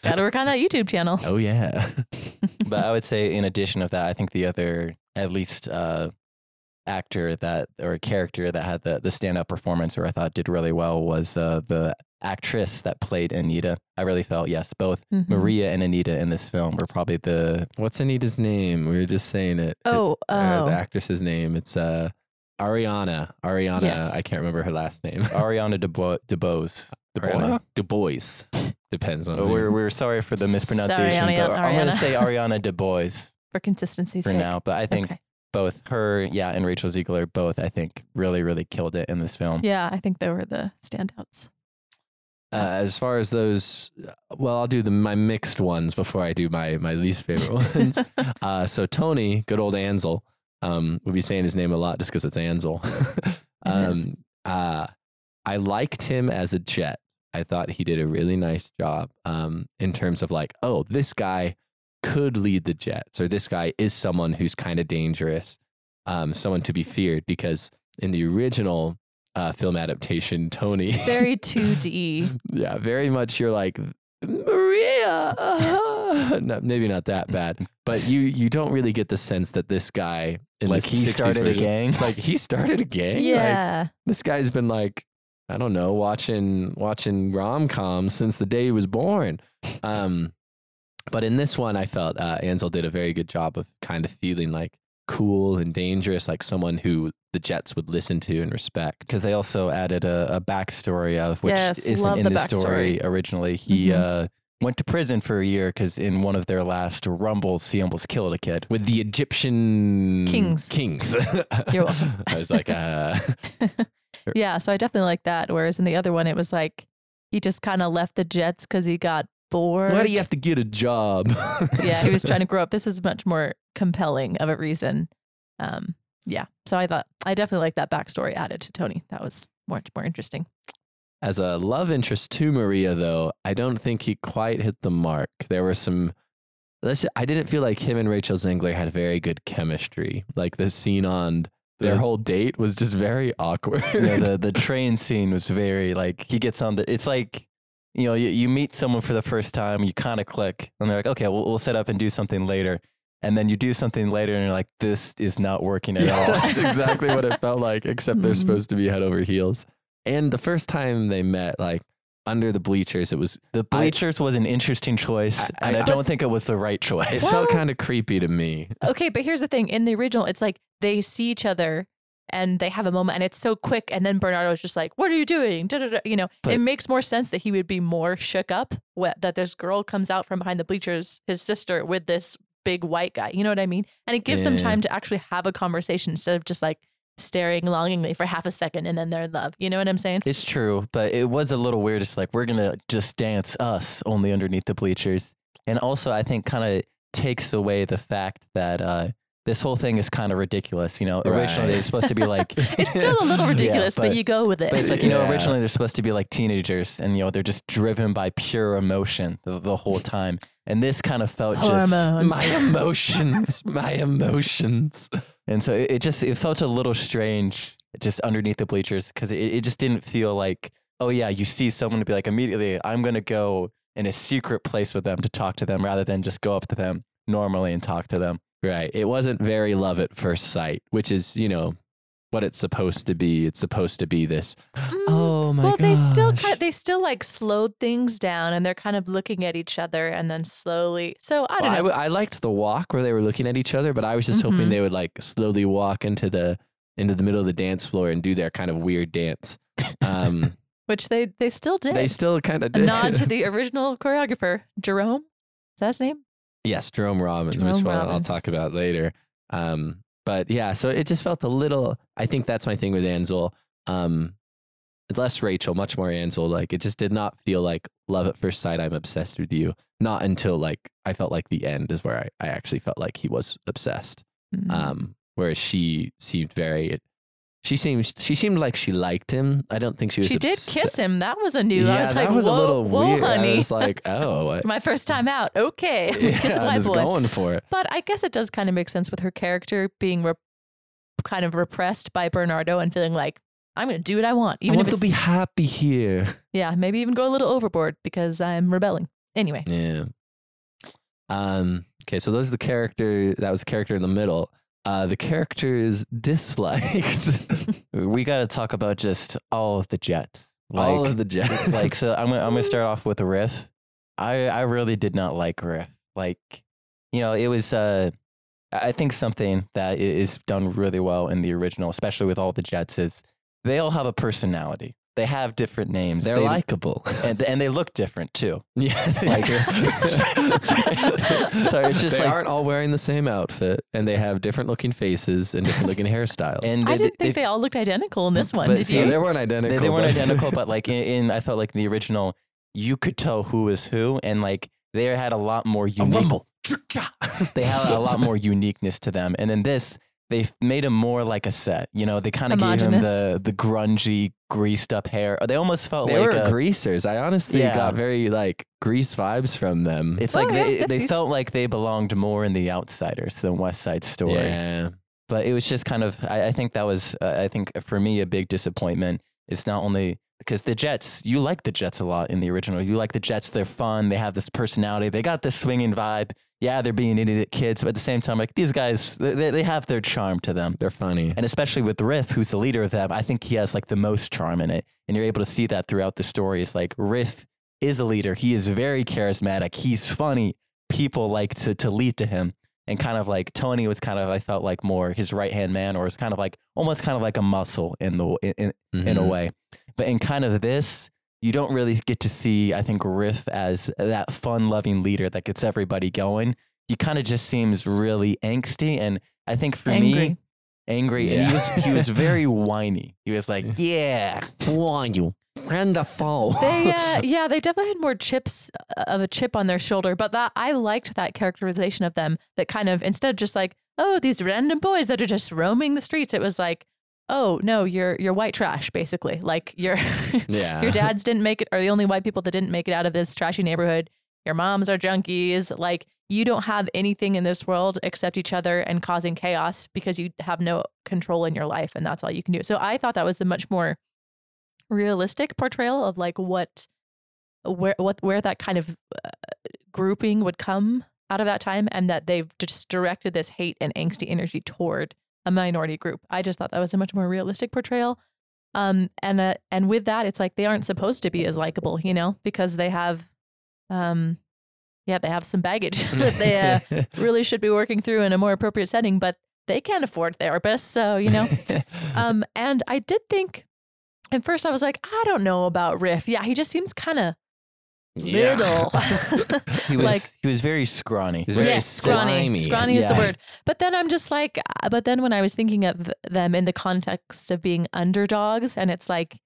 Got to work on that YouTube channel. oh yeah. (laughs) but I would say, in addition of that, I think the other, at least, uh, actor that or a character that had the the standout performance or I thought did really well was uh, the actress that played Anita. I really felt yes, both Mhm. Maria and Anita in this film were probably the What's Anita's name? We were just saying it. It- Oh, uh, oh. the actress's name. It's uh, Ariana. Ariana. Yes. I can't remember her last name. (laughs) Ariana DeBo- DeBose. Ariana Du Bois. Depends on. Oh, we're we're sorry for the Sorry, mispronunciation, Ariana- but I'm going to say Ariana De Bois for consistency for sake. now. But I think Okay. Both her, yeah, and Rachel Zegler both, I think, really, really killed it in this film. Yeah, I think they were the standouts. Uh, as far as those, well, I'll do the my mixed ones before I do my my least favorite (laughs) ones. uh, so Tony, good old Ansel, um, we'll be saying his name a lot just because it's Ansel. (laughs) um, uh, I liked him as a jet. I thought he did a really nice job um, in terms of like, oh, this guy could lead the Jets, or this guy is someone who's kind of dangerous, um, someone to be feared. Because in the original uh, film adaptation, Tony, Very (laughs) 2D. yeah, very much you're like Maria. (laughs) no, maybe not that bad, but you you don't really get the sense that this guy in Like he 60s started a version- gang? It's like he started a gang. Like, yeah. this guy's been like I don't know watching watching rom coms since the day he was born. Um, but in this one, I felt uh, Ansel did a very good job of kind of feeling like cool and dangerous, like someone who the Jets would listen to and respect. Because they also added a, a backstory of which Yes, isn't in the the story originally. He Mhm. uh, went to prison for a year because in one of their last rumbles, he almost killed a kid. with the Egyptian Kings. Kings. (laughs) (laughs) You're welcome. I was like, uh, (laughs) yeah, so I definitely like that. Whereas in the other one, it was like he just kind of left the Jets because he got bored. why do you have to get a job? (laughs) yeah, he was trying to grow up. This is much more compelling of a reason. Um, yeah, so I thought I definitely like that backstory added to Tony. That was much more interesting. As a love interest to Maria, though, I don't think he quite hit the mark. There were some. Let's, I didn't feel like him and Rachel Zengler had very good chemistry. Like the scene on their The- whole date was just very (laughs) awkward. You know, the the train scene was very like he gets on the. It's like you know you, you meet someone for the first time, you kind of click, and they're like, okay, we'll, we'll set up and do something later, and then you do something later, and you're like, this is not working at Yeah, all. (laughs) that's exactly what it felt like, except they're Mhm. supposed to be head over heels. And the first time they met, like under the bleachers, it was The bleachers was an interesting choice, I- and I, I- don't think it was the right choice. it felt kind of creepy to me. Okay, but here's the thing: in the original, it's like they see each other and they have a moment, and it's so quick, and then Bernardo's just like, "What are you doing?" Da, da, da. You know, But- it makes more sense that he would be more shook up wh- that this girl comes out from behind the bleachers, his sister, with this big white guy. You know what I mean? And it gives them time to actually have a conversation instead of just like staring longingly for half a second and then they're in love. You know what I'm saying? It's true, but it was a little weird. It's like we're gonna just dance us only underneath the bleachers, and also I think kind of takes away the fact that uh, this whole thing is kind of ridiculous. You know, originally Right. it's supposed to be like (laughs) It's still a little (laughs) Yeah, ridiculous, but, you go with it. But it's like you know, originally they're supposed to be like teenagers, and you know they're just driven by pure emotion the, the whole time. And this kind of felt just, Hormones. My emotions, my emotions. and so it, it just it felt a little strange just underneath the bleachers because it, it just didn't feel like oh yeah you see someone to be like immediately I'm gonna go in a secret place with them to talk to them rather than just go up to them normally and talk to them. Right. It wasn't very love at first sight, which is, you know, what it's supposed to be. It's supposed to be this, Mm, oh, my well, they still gosh. kind they still like slowed things down, and they're kind of looking at each other, and then slowly. So I Well, don't I, know. w- I liked the walk where they were looking at each other, but I was just hoping Mhm. they would like slowly walk into the into the middle of the dance floor and do their kind of weird dance. Um, (laughs) which they they still did. they still kind of a did. nod to the (laughs) original choreographer, Jerome. Is that his name? Yes, Jerome Robbins, Jerome which one I'll Robbins. talk about later. Um, but yeah, so it just felt a little. I think that's my thing with Ansel. Um, less Rachel, much more Ansel. Like it just did not feel like love at first sight. I'm obsessed with you. Not until like I felt like the end is where I, I actually felt like he was obsessed. Mm. Um, whereas she seemed very, she seemed she seemed like she liked him. I don't think she was. she did kiss him. That was a new. Yeah, I was that like, was whoa, a little whoa, weird. honey. I was like, (laughs) oh, what? My first time out. Okay, yeah, (laughs) a I white was boy. going for it. But I guess it does kind of make sense with her character being rep- kind of repressed by Bernardo and feeling like I'm going to do what I want, even I if want to be happy here. yeah, maybe even go a little overboard because I'm rebelling. Anyway, Yeah. Um. Okay, so those are the character. That was the character in the middle. Uh, the characters disliked (laughs) we got to talk about just all of the jets. all Like- of the jets. (laughs) like so I'm gonna I'm gonna start off with riff. I I really did not like riff. Like you know, it was uh I think something that is done really well in the original, especially with all the Jets, is they all have a personality. They have different names. They're They- likable. (laughs) and and they look different too. yeah. Like- (laughs) Sorry, it's just they like- aren't all wearing the same outfit, and they have different looking faces and different looking hairstyles. And I they- didn't think they- they all looked identical in this one. but Did see, Yeah, you? they weren't identical. they, they weren't identical, but (laughs) like in, in I felt like in the original, you could tell who was who, and like they had a lot more A unique. rumble. they had a lot more uniqueness to them. And in this, they made him more like a set. You know, they kind of gave him the the grungy, greased up hair. They almost felt They like were a, greasers. I honestly Yeah. got very like grease vibes from them. It's Oh, like yeah, they, they felt like they belonged more in the Outsiders than West Side Story. Yeah. But it was just kind of. I, I think that was. Uh, I think for me a big disappointment. It's not only because the Jets. You like the Jets a lot in the original. You like the Jets. They're fun. They have this personality. They got this swinging vibe. Yeah, they're being idiot kids, but at the same time, like these guys, they, they have their charm to them. They're funny. And especially with Riff, who's the leader of them, I think he has like the most charm in it. And you're able to see that throughout the stories. Like Riff is a leader. He is very charismatic. He's funny. People like to, to lead to him. And kind of like Tony was kind of, I felt like more his right hand man, or is kind of like almost kind of like a muscle in the in, in, in a Mhm. way. But in kind of this, you don't really get to see, I think, Riff as that fun loving leader that gets everybody going. He kind of just seems really angsty. And I think for me, Angry. angry. And Yeah. he was he was very (laughs) whiny. He was like, "Yeah, Why you? Wonderful. They, uh, (laughs) yeah, they definitely had more chips uh, of a chip on their shoulder, but that I liked that characterization of them. That kind of instead of just like, oh, these random boys that are just roaming the streets, it was like, oh no, you're you're white trash, basically. Like your (laughs) yeah. your dads didn't make it, are the only white people that didn't make it out of this trashy neighborhood. Your moms are junkies. Like you don't have anything in this world except each other and causing chaos because you have no control in your life, and that's all you can do. So I thought that was a much more realistic portrayal of like what where what where that kind of uh, grouping would come out of that time and that they've just directed this hate and angsty energy toward a minority group. I just thought that was a much more realistic portrayal. Um and uh, and with that it's like they aren't supposed to be as likable, you know, because they have um yeah, they have some baggage (laughs) that they uh, (laughs) really should be working through in a more appropriate setting, but they can't afford therapists, so you know. (laughs) Um, and I did think at first I was like, I don't know about Riff. Yeah, he just seems kind of Yeah. little. (laughs) (laughs) he was Like- he was very scrawny." He's very yes, scrawny. slimy. Scrawny is the word. But then I'm just like, uh, but then when I was thinking of them in the context of being underdogs, and it's like,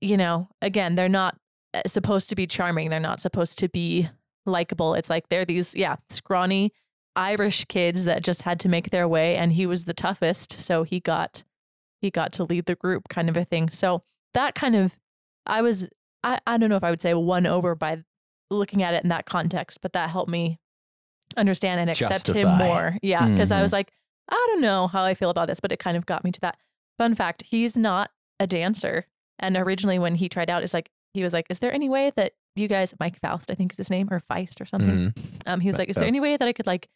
you know, again, they're not uh, supposed to be charming. They're not supposed to be likable. It's like they're these, yeah, scrawny Irish kids that just had to make their way, and he was the toughest, so he got he got to lead the group, kind of a thing. So that kind of, I was, I, I don't know if I would say won over by looking at it in that context, but that helped me understand and accept him more. Yeah, because I Mhm. was like, I don't know how I feel about this, but it kind of got me to that. Fun fact: he's not a dancer, and originally when he tried out, it's like he was like, "Is there any way that you guys, Mike Faust, I think is his name, or Feist or something?" Mhm. Um, he was like, "Is there any way that I could like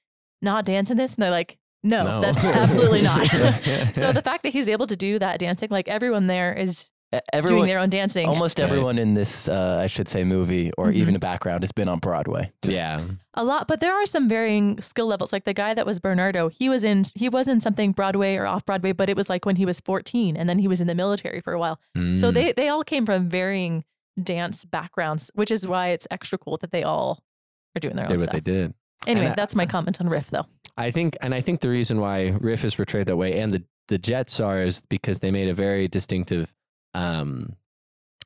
not dance in this?" And they're like, "No, No. that's absolutely (laughs) not." (laughs) so the fact that he's able to do that dancing, like everyone there is E- doing their own dancing. almost Right. everyone in this, uh, I should say, movie or Mhm. even a background has been on Broadway. Just- yeah. a lot, but there are some varying skill levels. Like the guy that was Bernardo, he was in he was in something Broadway or off Broadway, but it was like when he was 14 and then he was in the military for a while. So Mm. they they all came from varying dance backgrounds, which is why it's extra cool that they all are doing their own did what stuff. they did. Anyway, And I- that's my comment on Riff though. I think, and I think the reason why Riff is portrayed that way and the, the Jets are is because they made a very distinctive um,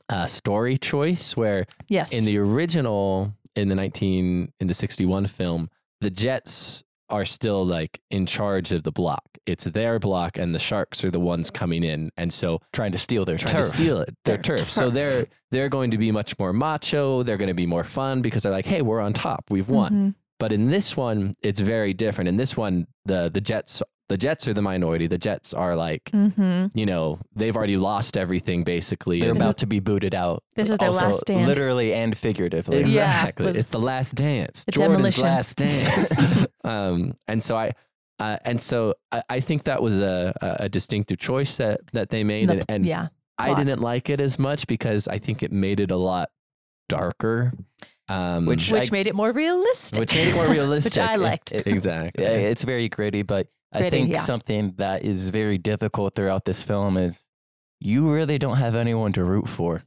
uh, story choice where Yes. in the original, in the 19, in the 61 film, the Jets are still like in charge of the block. It's their block and the Sharks are the ones coming in. And so trying to steal their trying turf. to steal it, their, Their turf. So they're they're going to be much more macho. They're going to be more fun because they're like, hey, we're on top, we've won. Mhm. But in this one, it's very different. In this one, the the Jets the Jets are the minority. The Jets are like, Mhm. you know, they've already lost everything basically. They're and- about to be booted out. This is their also, last dance. literally and figuratively. Exactly. with- it's the last dance. It's Jordan's demolition. last (laughs) dance. um, and so I. Uh, and so I, I think that was a, a a distinctive choice that, that they made, The- and, and yeah. I plot. didn't like it as much because I think it made it a lot darker, um, Which- Which I- made it more realistic. which made it more realistic. (laughs) Which I liked. It- exactly. Yeah, it's very gritty, but I think yeah. something that is very difficult throughout this film is you really don't have anyone to root for.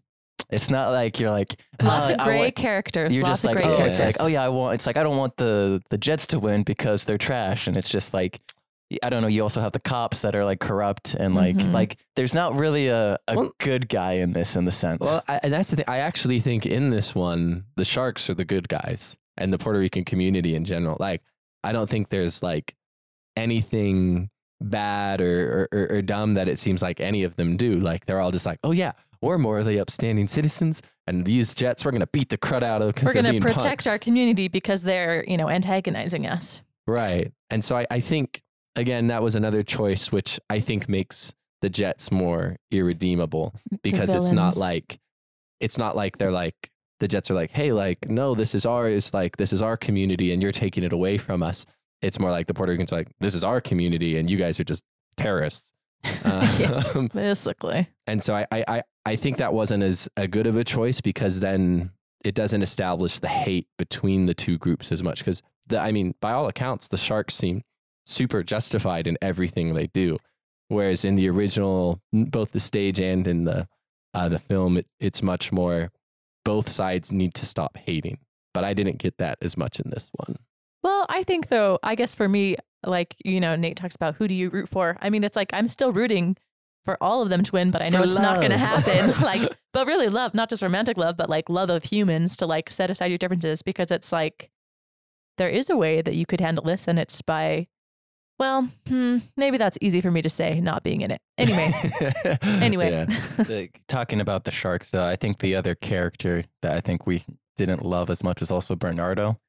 It's not like you're like Lots "Oh, of I great want-" characters. You're lots just of like, great oh, characters. it's like, oh yeah, I want. It's like I don't want the the Jets to win because they're trash, and it's just like. I don't know. You also have the cops that are like corrupt and like Mhm. like. There's not really a, a Well- good guy in this in the sense. Well, I, and that's the thing. I actually think in this one, the Sharks are the good guys, and the Puerto Rican community in general. Like, I don't think there's like anything bad or, or, or, dumb that it seems like any of them do. Like, they're all just like, oh yeah, we're morally upstanding citizens, and these Jets, we're gonna beat the crud out of We're going to being protect punks. our community because they're, you know, antagonizing us. Right. And so I, I think, again, that was another choice, which I think makes the Jets more irredeemable because it's not like, it's not like they're like, the Jets are like, hey, like, no, this is ours. Like, this is our community and you're taking it away from us. It's more like the Puerto Ricans are like, this is our community and you guys are just terrorists. (laughs) Yeah. Um, Basically. and so I, I, I, think that wasn't as a good of a choice because then it doesn't establish the hate between the two groups as much. Because the, I mean, by all accounts, the Sharks seem super justified in everything they do, whereas in the original, both the stage and in the uh, the film, it, it's much more. Both sides need to stop hating, but I didn't get that as much in this one. Well, I think though, I guess for me, like, you know, Nate talks about who do you root for? I mean, it's like I'm still rooting for all of them to win, but I know For it's not going to happen. (laughs) like, but really love, not just romantic love, but like love of humans to like set aside your differences because it's like there is a way that you could handle this and it's by, well, hmm, maybe that's easy for me to say, not being in it. Anyway, (laughs) anyway. Yeah. (laughs) the, talking about the sharks, though, I think the other character that I think we didn't love as much was also Bernardo.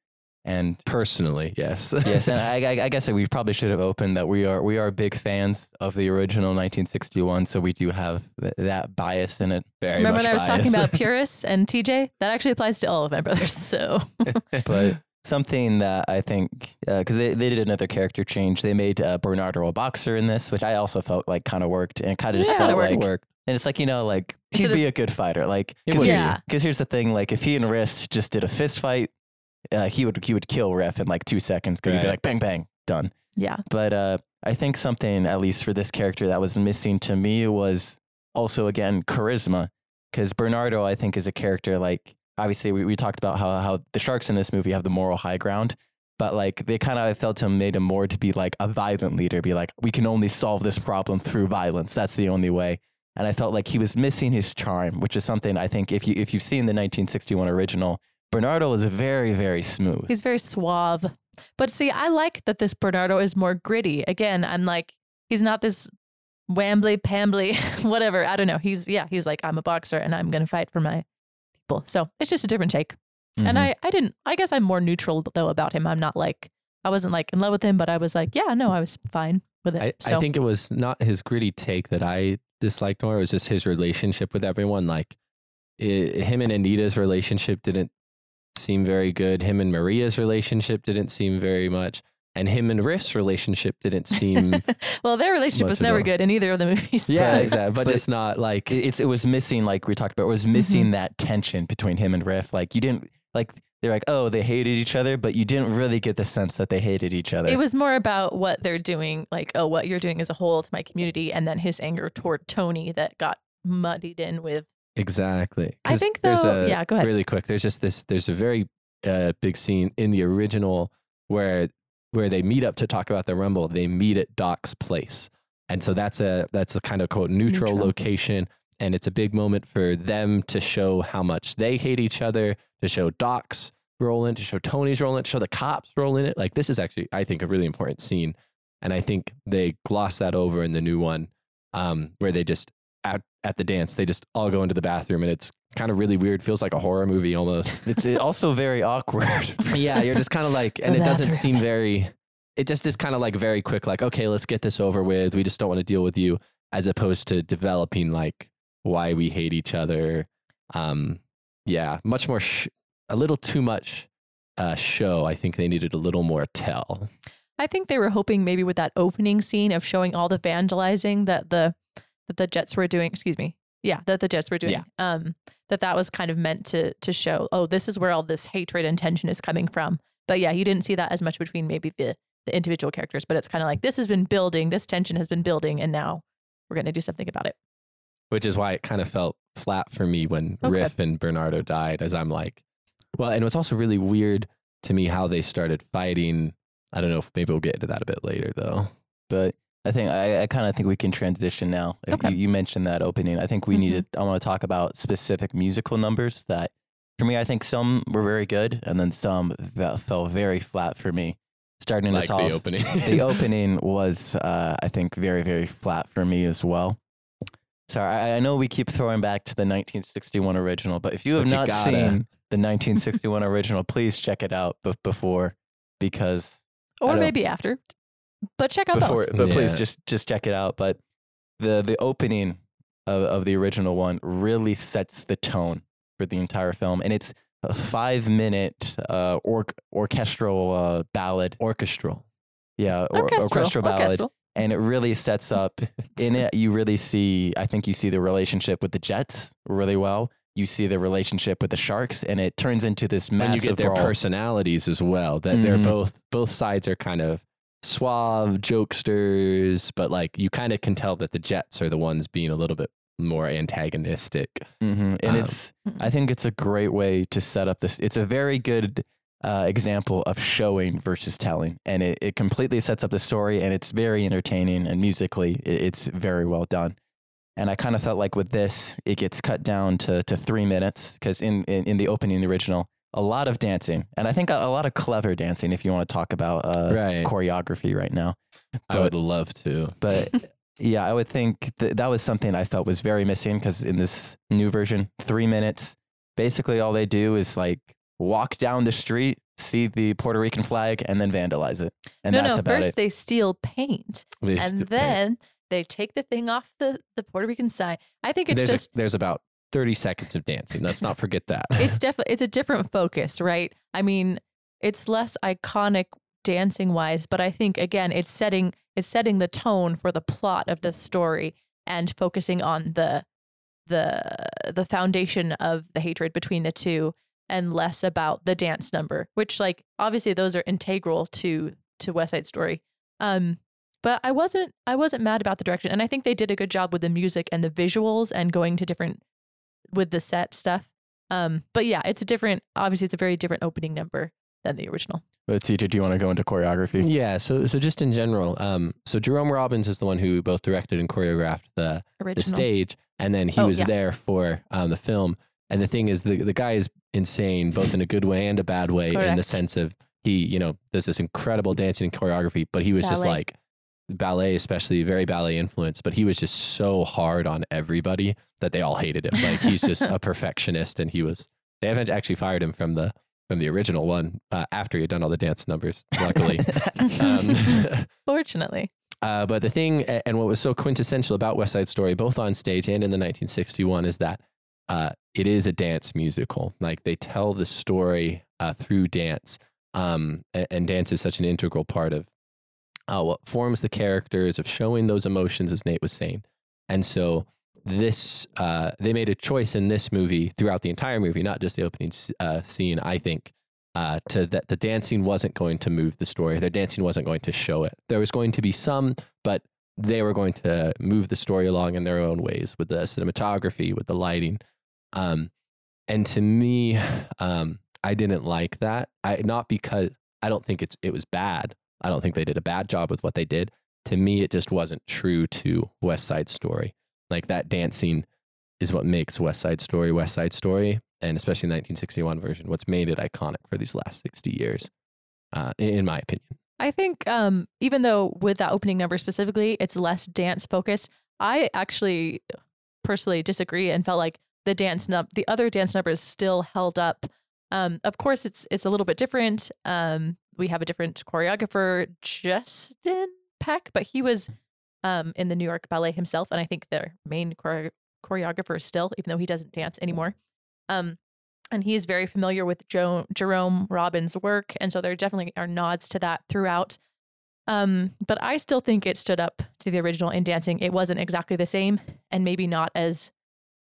And personally, yes, (laughs) yes, and I, I, I guess that we probably should have opened that we are we are big fans of the original 1961, so we do have th- that bias in it. Very remember much when I was talking about (laughs) purists and TJ? That actually applies to all of my brothers. So (laughs) But something that I think because they they did another character change, they made uh, Bernardo a boxer in this, which I also felt like kind of worked and kind of just Yeah, felt it worked. like work. And it's like, you know, like he'd of- be a good fighter. Like, He because would be. Yeah. here's the thing: like, if he and Riff just did a fist fight, uh, he would he would kill Riff in like two seconds. Because he'd be Right. like, bang bang, done. yeah. But uh, I think something, at least for this character, that was missing to me was also again charisma. Because Bernardo, I think, is a character like obviously we, we talked about how how the sharks in this movie have the moral high ground. But like they kind of I felt him made him more to be like a violent leader, be like we can only solve this problem through violence. That's the only way. And I felt like he was missing his charm, which is something I think if you if you've seen the 1961 original, Bernardo is very very smooth. He's very suave. But see, I like that this Bernardo is more gritty. Again, I'm like, he's not this wambly, pambly, (laughs) whatever. I don't know. He's, yeah, he's like, I'm a boxer and I'm going to fight for my people. So it's just a different take. And Mhm. I, I didn't, I guess I'm more neutral though about him. I'm not like, I wasn't like in love with him, but I was like, yeah, no, I was fine with it. I, so I think it was not his gritty take that I disliked more. It was just his relationship with everyone. Like i him and Anita's relationship didn't seem very good. Him and Maria's relationship didn't seem very much. and him and Riff's relationship didn't seem. (laughs) well, their relationship was never good in either of the movies. yeah, (laughs) But- exactly. But, but- just not like. It's it was missing like we talked about. It was mm-hmm. missing that tension between him and Riff. Like you didn't like they're like oh they hated each other, but you didn't really get the sense that they hated each other. It was more about what they're doing, like, oh, what you're doing as a whole to my community, and then his anger toward Tony that got muddied in with. Exactly. I think, there's a, yeah, go ahead. Really quick. There's just this. There's a very uh, big scene in the original where where they meet up to talk about the Rumble. They meet at Doc's place, and so that's a that's a kind of quote neutral, Neutral. location, and it's a big moment for them to show how much they hate each other. To show Doc's role in, to show Tony's role in, to show the cops role in it. Like this is actually, I think, a really important scene, and I think they gloss that over in the new one, um, where they just at, at the dance, they just all go into the bathroom and it's kind of really weird. Feels like a horror movie almost. (laughs) It's also very awkward. (laughs) yeah, you're just kind of like, and The it doesn't bathroom. seem (laughs) very, it just is kind of like very quick, like, okay, let's get this over with. We just don't want to deal with you, as opposed to developing like why we hate each other. Um, yeah, much more, sh- a little too much uh, show. I think they needed a little more tell. I think they were hoping maybe with that opening scene of showing all the vandalizing that the that the Jets were doing. Excuse me. Yeah, that the Jets were doing. Yeah. Um, that that was kind of meant to to show. Oh, this is where all this hatred and tension is coming from. But yeah, you didn't see that as much between maybe the the individual characters. But it's kind of like this has been building. This tension has been building, and now we're going to do something about it. which is why it kind of felt flat for me when Okay. Riff and Bernardo died, as I'm like, well, and it was also really weird to me how they started fighting. I don't know if maybe we'll get into that a bit later though. but I think I, I kind of think we can transition now. If Okay. You, you mentioned that opening. I think we need to. I want to talk about specific musical numbers that, for me, I think some were very good, and then some fe- fell very flat for me. Starting Like us the opening. the (laughs) opening was, uh, I think, very very flat for me as well. Sorry, I, I know we keep throwing back to the 1961 original, but if you have But you not gotta. seen the (laughs) 1961 original, please check it out bef- before because Or maybe after. But check out before, both. but please just just check it out. But the the opening of, of the original one really sets the tone for the entire film, and it's a five minute uh, or, orchestral uh, ballad. Orchestral. Yeah, or, Orchestral. orchestral ballad, Orchestral. and it really sets up. in it, you really see. I think you see the relationship with the Jets really well. You see the relationship with the Sharks, and it turns into this massive. And you get their brawl. personalities as well. That they're Mhm. both both sides are kind of suave jokesters, but like you kind of can tell that the Jets are the ones being a little bit more antagonistic. hmm And Um, it's, I think it's a great way to set up this. It's a very good uh, example of showing versus telling. And it, it completely sets up the story and it's very entertaining and musically it, it's very well done. And I kind of felt like with this, it gets cut down to, to three minutes because in, in, in the opening, the original, a lot of dancing. And I think a, a lot of clever dancing if you want to talk about uh, Right. choreography right now I would love to. but (laughs) yeah, I would think that that was something I felt was very missing because in this new version, three minutes, basically all they do is like walk down the street, see the Puerto Rican flag, and then vandalize it, and no, that's no. about First it. they steal paint, They and st- then they take the thing off the the Puerto Rican sign. I think it's there's, just a, there's about 30 seconds of dancing. Let's not forget that. (laughs) it's definitely it's a different focus, right? I mean, it's less iconic dancing wise, but I think again, it's setting it's setting the tone for the plot of the story and focusing on the the the foundation of the hatred between the two and less about the dance number, which like obviously those are integral to to West Side Story. Um but I wasn't I wasn't mad about the direction and I think they did a good job with the music and the visuals and going to different with the set stuff. Um, but yeah, it's a different. Obviously, it's a very different opening number than the original. But Tita, do you want to go into choreography? Yeah, so so just in general, um, so Jerome Robbins is the one who both directed and choreographed the Original. the stage, and then he Oh, was yeah. there for um, the film. And the thing is, the the guy is insane, both in a good way and a bad way, in the sense of he, you know, does this incredible dancing and choreography, but he was just like ballet, especially very ballet influenced, but he was just so hard on everybody that they all hated him. Like he's just a perfectionist, and he was. They haven't actually fired him from the from the original one uh, after he had done all the dance numbers. Luckily. (laughs) um, (laughs) Fortunately, uh, but the thing, and what was so quintessential about West Side Story, both on stage and in the 1961, is that uh, it is a dance musical. Like they tell the story uh, through dance. Um, and, and dance is such an integral part of uh, what forms the characters of showing those emotions, as Nate was saying. And so this, uh, they made a choice in this movie throughout the entire movie, not just the opening uh, scene. I think uh, to that the dancing wasn't going to move the story. Their dancing wasn't going to show it. There was going to be some, but they were going to move the story along in their own ways with the cinematography, with the lighting. Um, and to me, um, I didn't like that. I not because I don't think it's it was bad. I don't think they did a bad job with what they did. To me, it just wasn't true to West Side Story. Like that dancing is what makes West Side Story West Side Story, and especially the 1961 version, what's made it iconic for these last 60 years, uh, in in my opinion. I think um, even though with that opening number specifically, it's less dance focused. I actually personally disagree and felt like the dance num the other dance numbers still held up. Um, of course, it's it's a little bit different. Um, we have a different choreographer, Justin Peck, but he was um, in the New York Ballet himself, and I think their main chore- choreographer is still, even though he doesn't dance anymore. Um, and he is very familiar with jo- Jerome Robbins' work, and so there definitely are nods to that throughout. Um, but I still think it stood up to the original in dancing. It wasn't exactly the same, and maybe not as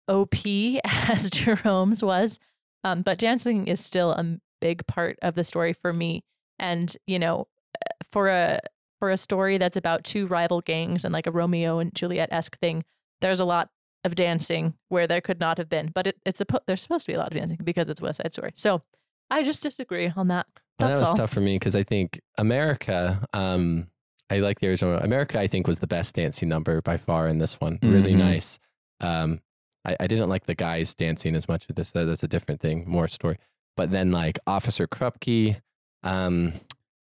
OP (laughs) as Jerome's was, um, but dancing is still a big part of the story for me. And you know, for a for a story that's about two rival gangs and like a Romeo and Juliet esque thing, there's a lot of dancing where there could not have been. But it, it's supposed there's supposed to be a lot of dancing because it's West Side Story. So I just disagree on that. And That's that was all. tough for me because I think America, um, I like the original. America, I think, was the best dancing number by far in this one. Really Mhm. nice. Um, I, I didn't like the guys dancing as much with this. That, that's a different thing, more story. But then, like Officer Krupke, um,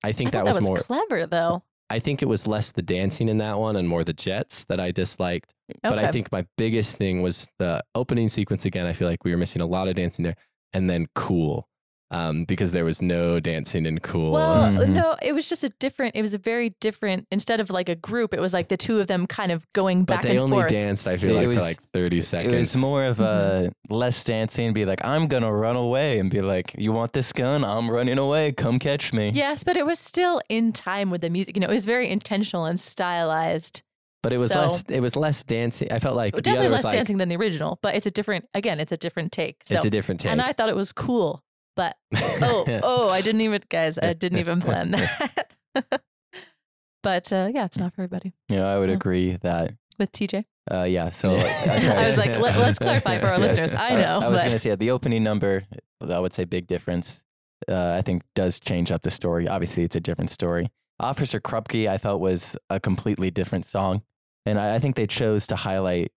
I think I that thought was, more. clever though. I think it was less the dancing in that one and more the jets that I disliked. But I think my biggest thing was the opening sequence again. I feel like we were missing a lot of dancing there, and then cool, um, because there was no dancing in cool. Well, Mhm. no, it was just a different. It was a very different. Instead of like a group, it was like the two of them kind of going back and forth but they and only forth. danced. I feel It like was- for like thirty seconds. It was more of a less dancing, be like, I'm gonna run away and be like, You want this gun? I'm running away. Come catch me. Yes, but it was still in time with the music. You know, it was very intentional and stylized. but it was so- less. It was less dancing. I felt like the Definitely other less was like, dancing than the original, but it's a different. Again, it's a different take. So, It's a different take. and I thought it was cool. But oh, (laughs) oh, I didn't even, guys, I didn't even plan (laughs) that. (laughs) but uh, yeah, it's not for everybody. Yeah, I would So- agree that With TJ, uh, yeah, so like, I was like, let- let's clarify for our listeners. I know, I was but- gonna say the opening number, I would say big difference. Uh, I think does change up the story. Obviously, it's a different story. Officer Krupke, I felt was a completely different song, and I, I think they chose to highlight.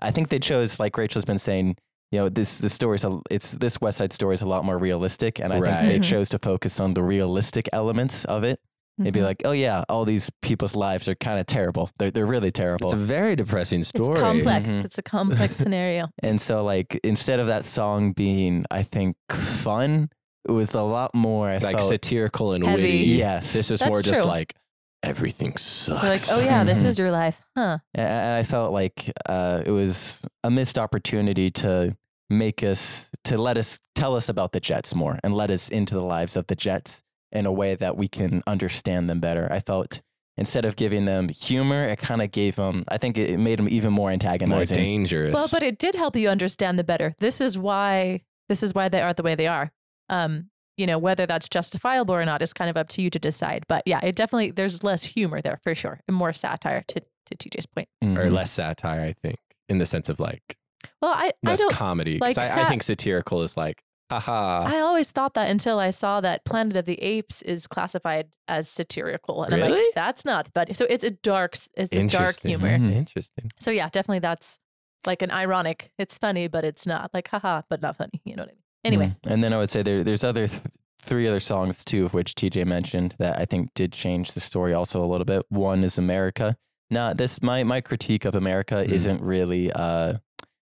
I think they chose, like Rachel's been saying, you know, this the story's a, it's this West Side Story is a lot more realistic, and I think they Right. Mhm. chose to focus on the realistic elements of it. They'd be Mhm. like, oh yeah, all these people's lives are kind of terrible. They're they're really terrible. it's a very depressing story. it's complex. Mhm. It's a complex (laughs) scenario. And so, like, instead of that song being, I think, fun, it was a lot more. I like felt, satirical and Heavy. witty. Yes. This is That's more just true. like everything sucks. We're like, oh yeah, this is (laughs) your life, huh? and and I felt like uh, it was a missed opportunity to make us, to let us tell us about the Jets more and let us into the lives of the Jets in a way that we can understand them better. I felt instead of giving them humor, it kind of gave them, I think it, it made them even more antagonizing. more dangerous. Well, but it did help you understand the better. This is why this is why they are the way they are. Um, you know, whether that's justifiable or not is kind of up to you to decide. But yeah, it definitely there's less humor there for sure, and more satire to to TJ's point. or Mhm. less satire, I think, in the sense of like Well, I I less don't. comedy. like I, I think satirical is like, haha. I always thought that until I saw that Planet of the Apes is classified as satirical, and I'm like, that's not funny. So it's a dark, it's a dark humor. Mhm. Interesting. So yeah, definitely that's like an ironic. It's funny, but it's not like haha, but not funny. You know what I mean? Anyway, Mm. and then I would say there, there's other th- three other songs too, of which TJ mentioned that I think did change the story also a little bit. One is America. Now, this my my critique of America Mhm. isn't really uh,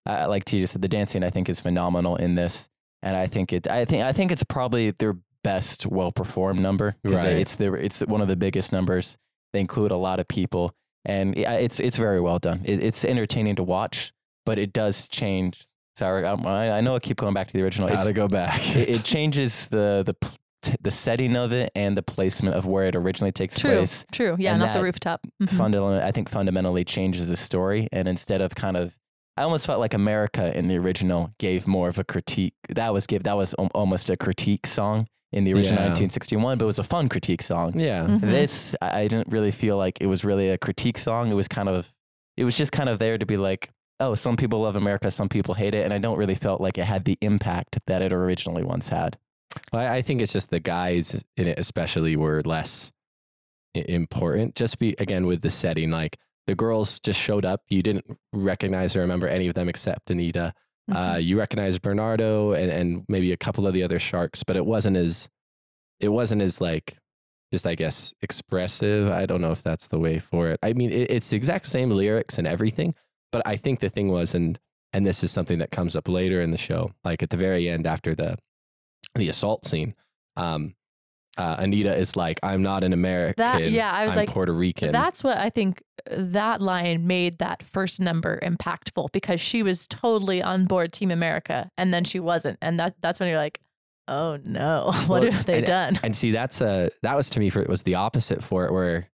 I, like TJ said. The dancing I think is phenomenal in this, and I think it. I think I think it's probably their best well performed number because Right. it's the it's one of the biggest numbers. They include a lot of people, and it's it's very well done. It, it's entertaining to watch, but it does change. Sorry, I, I know I keep going back to the original. It's- Gotta go back. it, it (laughs) changes the the p- t- the setting of it and the placement of where it originally takes True. place True. Yeah, And not the that rooftop. Mhm. fundamentally I think fundamentally changes the story and instead of kind of I almost felt like America in the original gave more of a critique that was give that was almost a critique song in the original Yeah. 1961 but it was a fun critique song Yeah. Mhm. this I I didn't really feel like it was really a critique song it was kind of it was just kind of there to be like oh some people love America some people hate it and I don't really felt like it had the impact that it originally once had Well, I I think it's just the guys in it, especially, were less important. Just be again with the setting, like the girls just showed up. You didn't recognize or remember any of them except Anita. Mhm. Uh, you recognized Bernardo and, and maybe a couple of the other sharks, but it wasn't as it wasn't as like just I guess expressive. I don't know if that's the way for it. I mean, it, it's the exact same lyrics and everything, but I think the thing was, and and this is something that comes up later in the show, like at the very end after the the assault scene. Um, uh, Anita is like, "I'm not an American. yeah, I was I'm like, Puerto Rican." That's what I think uh, that line made that first number impactful because she was totally on board Team America and then she wasn't. And that that's when you're like, oh no, (laughs) what Well, have they and- done? And see, that's a that was to me for it was the opposite for it, where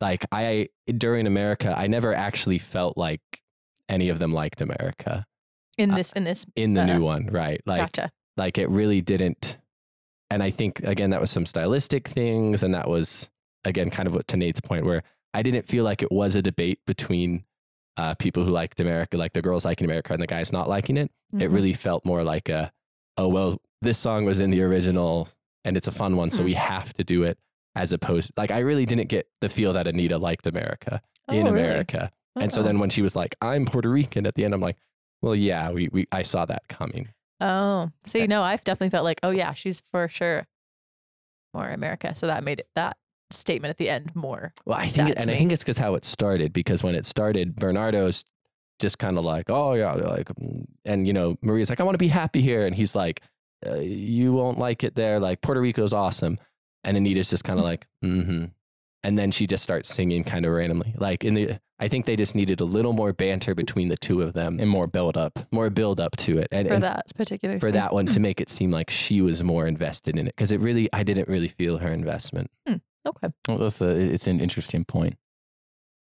like I during America, I never actually felt like any of them liked America In uh, this, in this, in the Uh, new one, right? Like gotcha. like it really didn't. And I think again that was some stylistic things, and that was again kind of what to Nate's point, where I didn't feel like it was a debate between uh, people who liked America, like the girls liking America and the guys not liking it. It Mhm. really felt more like a, oh well, this song was in the original and it's a fun one, so we have to do it. As opposed, like I really didn't get the feel that Anita liked America in Oh, really? America, and so then when she was like, "I'm Puerto Rican," at the end, I'm like, "Well, yeah, we, we I saw that coming." Oh, Uh, see, no, I've definitely felt like, oh yeah, she's for sure more America. So that made it that statement at the end more. Well, I think, it, and I think it's because how it started. Because when it started, Bernardo's just kind of like, "Oh yeah," like, mm," and you know, Maria's like, "I want to be happy here," and he's like, uh, "You won't like it there. Like Puerto Rico's awesome," and Anita's just kind of like, "Mm-hmm," and then she just starts singing kind of randomly. Like in the, I think they just needed a little more banter between the two of them, and more build up more build up to it, and, For and that particular for scene. that one to mm. make it seem like she was more invested in it because it really, I didn't really feel her investment. Hmm, okay. Well, that's a, it's an interesting point.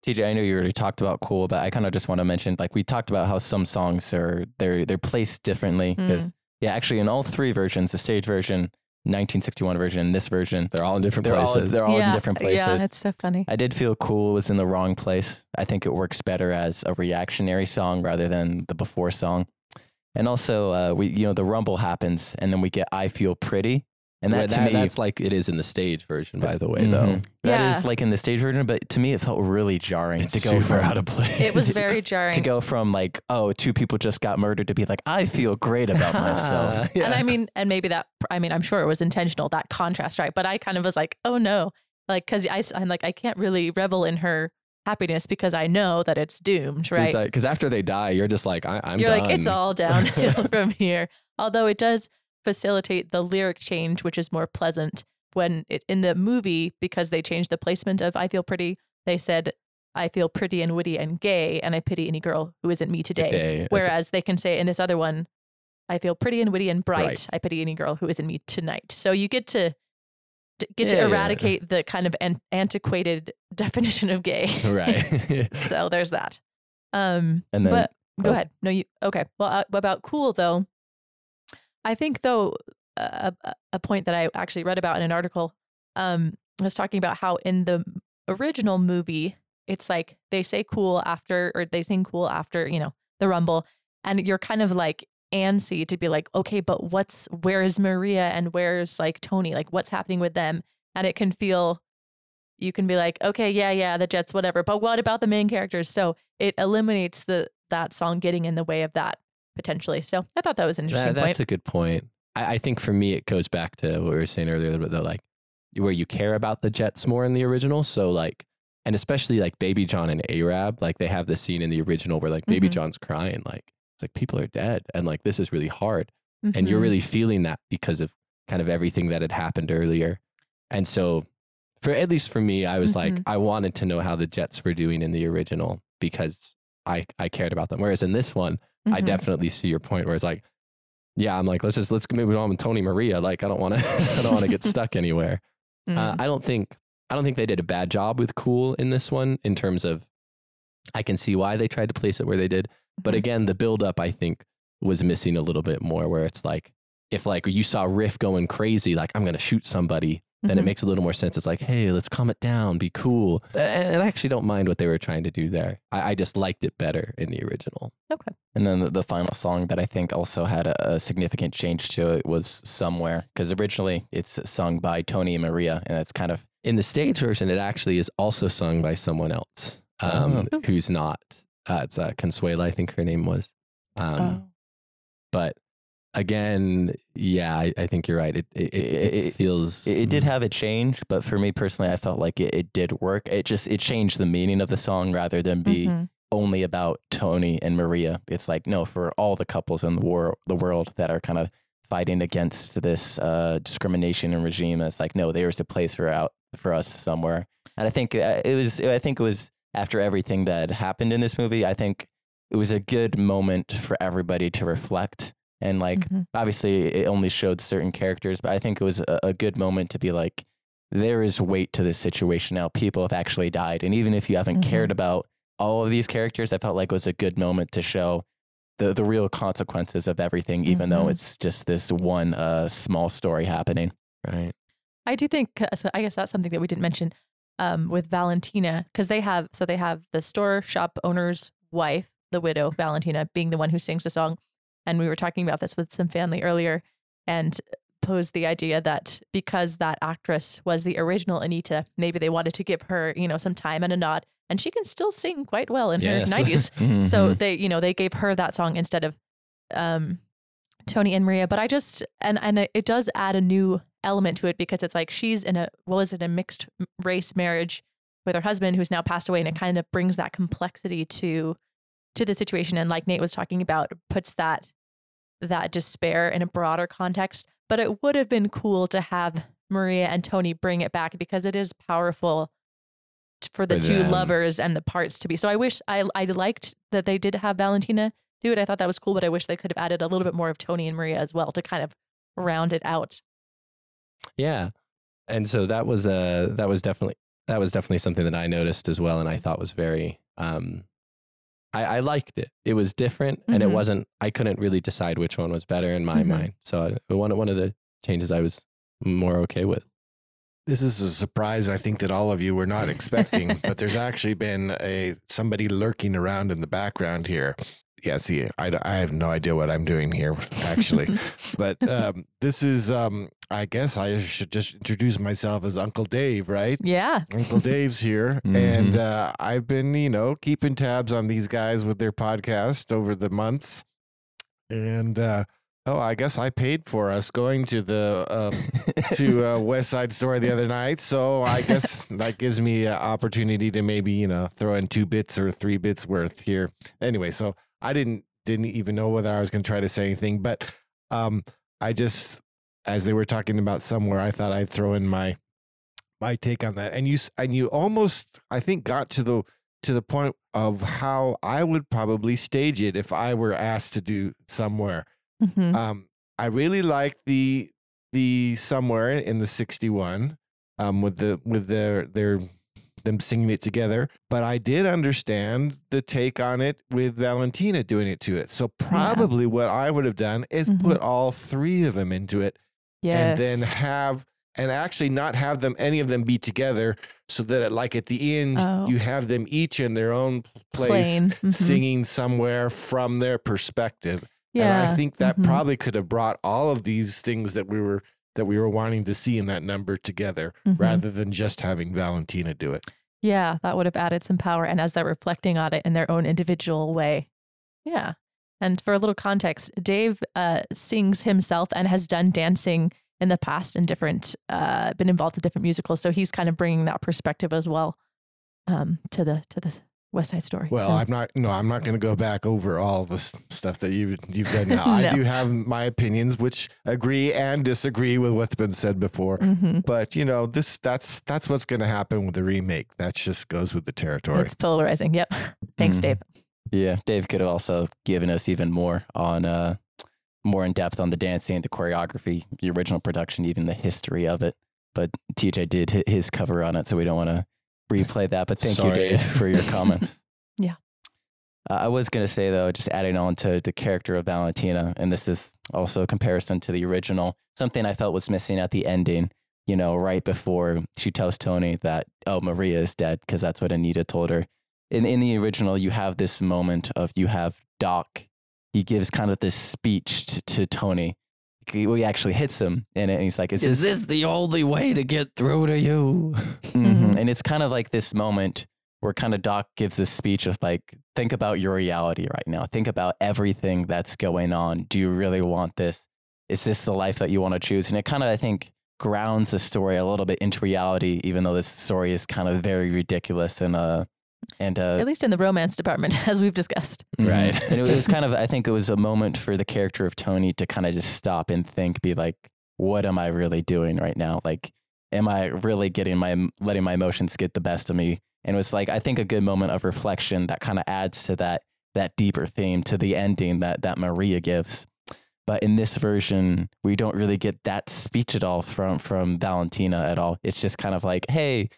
TJ, I know you already talked about cool, but I kind of just want to mention, like we talked about how some songs are they're they're placed differently mm. because yeah, actually in all three versions, the stage version, 1961 version, and this version, They're all in different they're all places. they're all yeah, in different places. Yeah, it's so funny. I did feel cool was in the wrong place. I think it works better as a reactionary song rather than the before song. And also, uh, we you know the rumble happens, and then we get "I Feel Pretty," and Yeah, that to me that's like it is in the stage version, by the way, though. Mhm. That is Yeah. like in the stage version, but to me it felt really jarring It's to go super from out of place. It was (laughs) very jarring. to go from like oh two people just got murdered to be like I feel great about (laughs) myself. yeah. And I mean, and maybe that, I mean, I'm sure it was intentional, that contrast, right? But I kind of was like, oh no. Like, cause I, I'm like, I can't really revel in her happiness because I know that it's doomed, right? Because after they die, you're just like, I, I'm You're done. like, it's all (laughs) downhill from here. Although it does facilitate the lyric change, which is more pleasant when it in the movie, because they changed the placement of I feel pretty, they said, I feel pretty and witty and gay, and I pity any girl who isn't me today. Today. Whereas they can say in this other one, I feel pretty and witty and bright. Right. I pity any girl who isn't me tonight. So you get to to get to Yeah, yeah. eradicate the kind of an- antiquated (laughs) definition of gay. right. (laughs) so there's that. Um, And then- but go oh. ahead. No, you okay? Well, uh, about cool though? I think though a, a- point that I actually read about in an article um, was talking about how in the original movie it's like they say cool after or they sing cool after you know the rumble, and you're kind of like antsy to be like, okay, but what's where is Maria and where's like Tony? Like what's happening with them? And it can feel you can be like, okay, yeah, yeah, the Jets, whatever. But what about the main characters? So it eliminates the that song getting in the way of that potentially. So I thought that was an interesting That- point. that's a good point. I, I think for me, it goes back to what we were saying earlier, but though, like where you care about the Jets more in the original. So like, and especially like Baby John and Arab, like they have the scene in the original where like Baby Mhm. John's crying, like it's like people are dead, and like this is really hard, and you're really feeling that because of kind of everything that had happened earlier, and so for at least for me, I was like, Mhm. I wanted to know how the Jets were doing in the original because I I cared about them. Whereas in this one, I Mhm. definitely see your point where it's like, yeah, I'm like, let's just let's move on with Tony Maria. Like, I don't want to, (laughs) I don't want to get (laughs) stuck anywhere. Mm. Uh, I don't think, I don't think they did a bad job with Cool in this one in terms of. I can see why they tried to place it where they did, but Mhm. again, the build up I think was missing a little bit more. Where it's like, if like you saw Riff going crazy, like I'm gonna shoot somebody, then it Mhm. makes a little more sense. It's like, hey, let's calm it down, be cool. And I actually don't mind what they were trying to do there. I, I just liked it better in the original. Okay. And then the, the final song that I think also had a, a significant change to it was Somewhere, because originally it's sung by Tony and Maria, and it's kind of In the stage version, it actually is also sung by someone else um, Oh. who's not. Uh, it's uh, Consuela, I think her name was. Um, Oh. But again, yeah, I, I think you're right. It it, it, it It- feels it, it did have a change, but for me personally, I felt like it, it did work. It just it changed the meaning of the song rather than be Mhm. only about Tony and Maria. It's like no, for all the couples in the world, the world that are kind of fighting against this uh, discrimination and regime. It's like no, there is a place for out for us somewhere. And I think uh, it was. I think it was after everything that happened in this movie. I think it was a good moment for everybody to reflect and like Mhm. obviously it only showed certain characters, but I think it was a, a good moment to be like, there is weight to this situation now. People have actually died. And even if you haven't cared about all of these characters, I felt like it was a good moment to show the, the real consequences of everything, even though Mhm. it's just this one uh, small story happening. right. I do think, so I guess that's something that we didn't mention um, with Valentina, because they have, so they have the store shop owner's wife, the widow, Valentina, being the one who sings the song. And we were talking about this with some family earlier and posed the idea that because that actress was the original Anita, maybe they wanted to give her, you know, some time and a nod. And she can still sing quite well in Yes. (laughs) her 90s. So Mhm. they, you know, they gave her that song instead of um, Tony and Maria. But I just and and it- it does add a new element to it because it's like she's in a what was it a mixed race marriage with her husband who's now passed away, and it kind of brings that complexity to to the situation. And like Nate was talking about, puts that that despair in a broader context. But it would have been cool to have Maria and Tony bring it back because it is powerful for the For two them. lovers and the parts to be. So I wish I I liked that they did have Valentina do it. I thought that was cool, but I wish they could have added a little bit more of Tony and Maria as well to kind of round it out. Yeah. And so that was uh that was definitely that was definitely something that I noticed as well and I thought was very um I, I liked it. It was different and it Mhm. wasn't I couldn't really decide which one was better in my Mhm. mind. So one one of the changes I was more okay with. This is a surprise I think that all of you were not expecting, (laughs) but there's actually been a somebody lurking around in the background here. Yeah, see, I, I have no idea what I'm doing here, actually. (laughs) but um, this is, um, I guess I should just introduce myself as Uncle Dave, right? Yeah. Uncle Dave's here, (laughs) and uh, I've been, you know, keeping tabs on these guys with their podcast over the months. And uh, oh, I guess I paid for us going to the um, to uh, (laughs) West Side Story the other night, so I guess that gives me an opportunity to maybe you know throw in two bits or three bits worth here. Anyway, so I didn't didn't even know whether I was going to try to say anything, but um, I just as they were talking about somewhere, I thought I'd throw in my my take on that, and you and you almost I think got to the to the point of how I would probably stage it if I were asked to do somewhere. Mhm. Um, I really like the the somewhere in the sixty one, um, with the with their their them singing it together. But I did understand the take on it with Valentina doing it to it. So probably what I would have done is Mhm. put all three of them into it Yes. and then have and actually not have them any of them be together so that like at the end Oh. you have them each in their own place. Mhm. singing somewhere from their perspective Yeah. and i think that Mhm. probably could have brought all of these things that we were that we were wanting to see in that number together Mhm. rather than just having valentina do it Yeah, that would have added some power. And as they're reflecting on it in their own individual way. Yeah. And for a little context, Dave uh, sings himself and has done dancing in the past in different, uh, been involved in different musicals. So he's kind of bringing that perspective as well um, to the to the West Side Story. well So- i'm not no i'm not going to go back over all the stuff that you've you've done now i (laughs) do have my opinions which agree and disagree with what's been said before Mhm. but you know this that's that's what's going to happen with the remake that just goes with the territory it's polarizing. Yep. (laughs) Thanks, Mhm. Dave. Yeah, Dave could have also given us even more on uh, more in depth on the dancing, the choreography, the original production, even the history of it. But TJ did his cover on it, so we don't want to replay that. But thank Sorry. you, Dave, for your comment. (laughs) Yeah. Uh, I was going to say, though, just adding on to the character of Valentina, and this is also a comparison to the original, something I felt was missing at the ending, you know, right before she tells Tony that, oh, Maria is dead, because that's what Anita told her. In, in the original, you have this moment of you have Doc. He gives kind of this speech to, to Tony. He, well, he actually hits him in it, and he's like, Is this the only way to get through to you? (laughs) Mhm. And it's kind of like this moment where kind of Doc gives this speech of like, think about your reality right now. Think about everything that's going on. Do you really want this? Is this the life that you want to choose? And it kind of, I think, grounds the story a little bit into reality, even though this story is kind of very ridiculous and uh and uh At least in the romance department, (laughs) as we've discussed. Right. and it was (laughs) kind of I think it was a moment for the character of Tony to kind of just stop and think, be like, what am I really doing right now? Like, am I really getting my letting my emotions get the best of me? And it was like I think a good moment of reflection that kind of adds to that that deeper theme to the ending that that Maria gives. But in this version, we don't really get that speech at all from from Valentina at all. It's just kind of like, hey,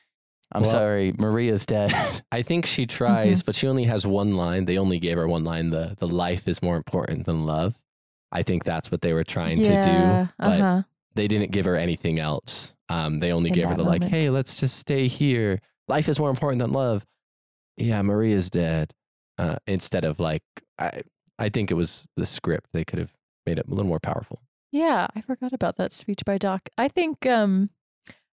I'm Well- sorry, Maria's dead. (laughs) I think she tries, but she only has one line. They only gave her one line. The the life is more important than love. I think that's what they were trying to do, but uh-huh. they didn't give her anything else. Um, they only In gave her that the like, hey, let's just stay here. Life is more important than love. Yeah, Maria's dead. Uh, instead of like, I I think it was the script. They could have made it a little more powerful. Yeah, I forgot about that speech by Doc. I think um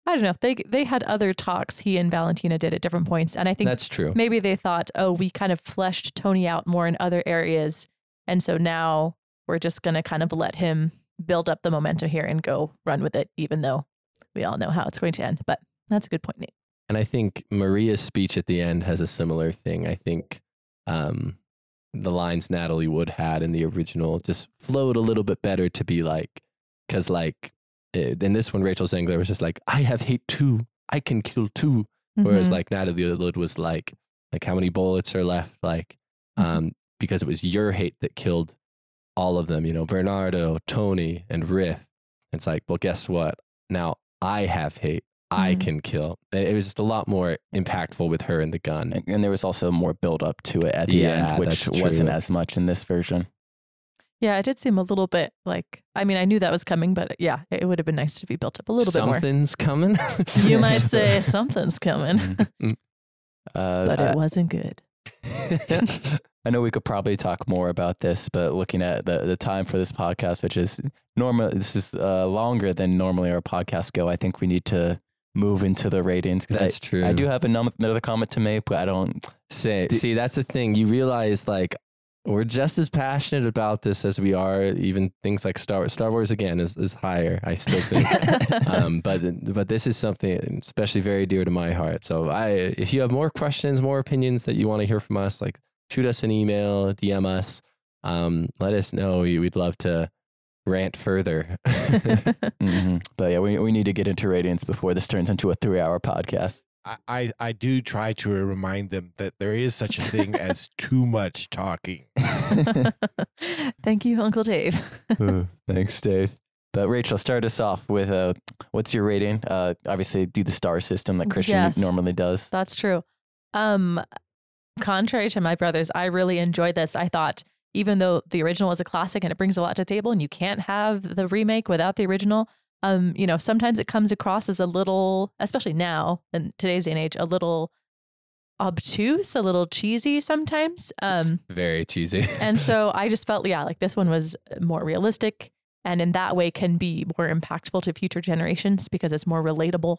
I don't know. They they had other talks he and Valentina did at different points and I think That's true. maybe they thought, "Oh, we kind of fleshed Tony out more in other areas." And so now we're just going to kind of let him build up the momentum here and go run with it even though we all know how it's going to end. But that's a good point, Nate. And I think Maria's speech at the end has a similar thing. I think um, the lines Natalie Wood had in the original just flowed a little bit better to be like, because like in this one, Rachel Zegler was just like, I have hate too. I can kill too. Whereas Mhm. like Natalie Wood was like, like how many bullets are left? Like, Mhm. um, because it was your hate that killed all of them. You know, Bernardo, Tony, and Riff. It's like, well, guess what? Now I have hate. I Mhm. can kill. And It was just a lot more impactful with her and the gun. And, and there was also more build up to it at the Yeah, end, which wasn't as much in this version. Yeah, it did seem a little bit like I mean, I knew that was coming, but yeah, it would have been nice to be built up a little Something's bit more. Something's coming. (laughs) you might say (laughs) something's coming, Uh, but I, it wasn't good. (laughs) I know we could probably talk more about this, but looking at the, the time for this podcast, which is normal, this is uh, longer than normally our podcasts go. I think we need to move into the ratings because That's I, true. I do have another another comment to make, but I don't. Say, Do- see, that's the thing. You realize like we're just as passionate about this as we are even things like Star Wars. Star Wars again is, is higher. I still think. (laughs) um, but but this is something especially very dear to my heart. So I, if you have more questions, more opinions that you want to hear from us, like shoot us an email, DM us, um, let us know. We, we'd love to rant further. (laughs) Mhm. But yeah, we, we need to get into ratings before this turns into a three hour podcast. I, I, I do try to remind them that there is such a thing as (laughs) too much talking. (laughs) Thank you, Uncle Dave. (laughs) Thanks, Dave. But Rachel, start us off with uh, what's your rating? Uh, obviously, do the star system that Christian Yes. normally does. That's true. Um, contrary to my brothers, I really enjoyed this. I thought even though the original was a classic and it brings a lot to the table, and you can't have the remake without the original. Um, you know, sometimes it comes across as a little, especially now in today's day and age, a little obtuse, a little cheesy sometimes. Um, very cheesy. and so (laughs) I just felt, yeah, like this one was more realistic and in that way can be more impactful to future generations because it's more relatable.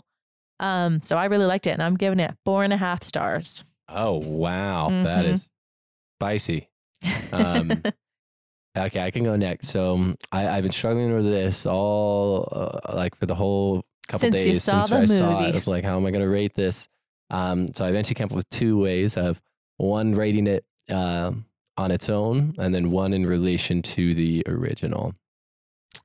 Um, so I really liked it and I'm giving it four and a half stars. oh wow, that Mhm. is spicy. (laughs) Um, Okay, I can go next. So I, I've been struggling with this all uh, like for the whole couple Since you days saw since the I saw it. movie. Of like, how am I going to rate this? Um, so I eventually came up with two ways of one rating it um on its own, and then one in relation to the original.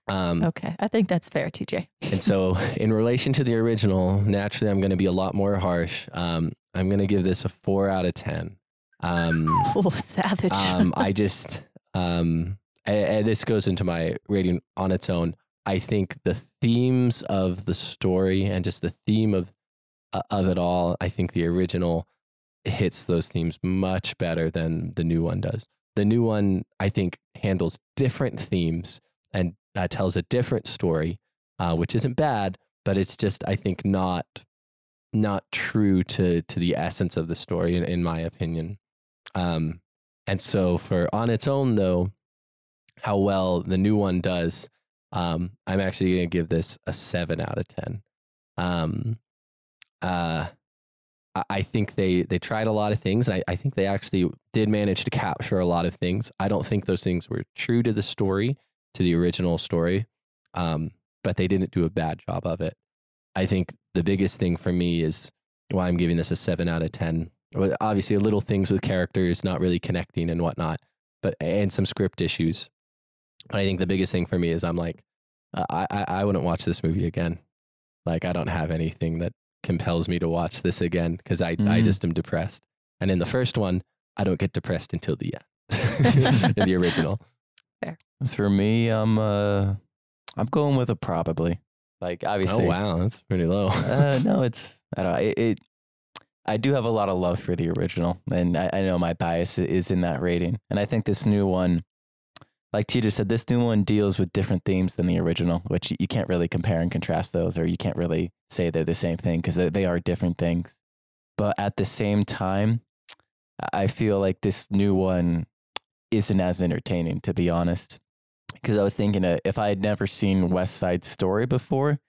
Um, okay, I think that's fair, TJ. and so, (laughs) in relation to the original, naturally, I'm going to be a lot more harsh. Um, I'm going to give this a four out of ten. Um, (laughs) Oh, savage. um, I just, (laughs) um, and, and this goes into my rating on its own. I think the themes of the story and just the theme of uh, of it all, I think the original hits those themes much better than the new one does. The new one, I think, handles different themes and uh, tells a different story, uh, which isn't bad, but it's just, I think, not not true to to the essence of the story, in, in my opinion. Um, and so, for on its own, though, how well the new one does, um, I'm actually going to give this a seven out of ten. Um, uh, I- think they they tried a lot of things, and I, I think they actually did manage to capture a lot of things. I don't think those things were true to the story, to the original story, um, but they didn't do a bad job of it. I think the biggest thing for me is why I'm giving this a seven out of ten. Well, Obviously, little things with characters not really connecting and whatnot, but and some script issues. But I think the biggest thing for me is I'm like, uh, I I, I wouldn't watch this movie again. Like I don't have anything that compels me to watch this again because I I Mhm. just am depressed. And in the first one, I don't get depressed until the end. (laughs) in the (laughs) original, Fair. For me, I'm uh, I'm going with a probably. Like obviously. oh wow, that's pretty low. uh, no, (laughs) it's I don't. It, it. I do have a lot of love for the original, and I, I know my bias is in that rating. And I think this new one, like Tita said, this new one deals with different themes than the original, which you can't really compare and contrast those, or you can't really say they're the same thing because they, they are different things. But at the same time, I feel like this new one isn't as entertaining, to be honest. Because I was thinking, uh, if I had never seen West Side Story before,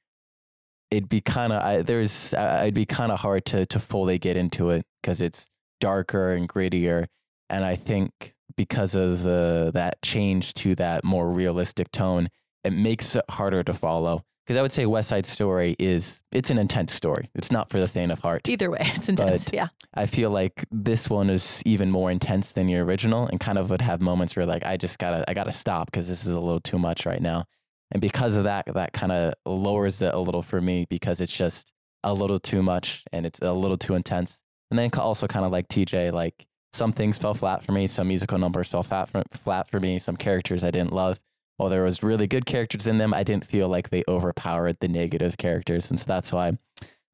it'd be kind of there's uh, it'd be kind of hard to to fully get into it because it's darker and grittier, and I think because of the that change to that more realistic tone, it makes it harder to follow. Because I would say West Side Story is it's an intense story. It's not for the faint of heart. Either way, (laughs) it's intense. But- yeah. I feel like this one is even more intense than your original, and kind of would have moments where like I just gotta I gotta stop because this is a little too much right now, and because of that, that kind of lowers it a little for me because it's just a little too much and it's a little too intense. And then also kind of like TJ, like some things fell flat for me, some musical numbers fell flat for, flat for me, some characters I didn't love. While there was really good characters in them, I didn't feel like they overpowered the negative characters, and so that's why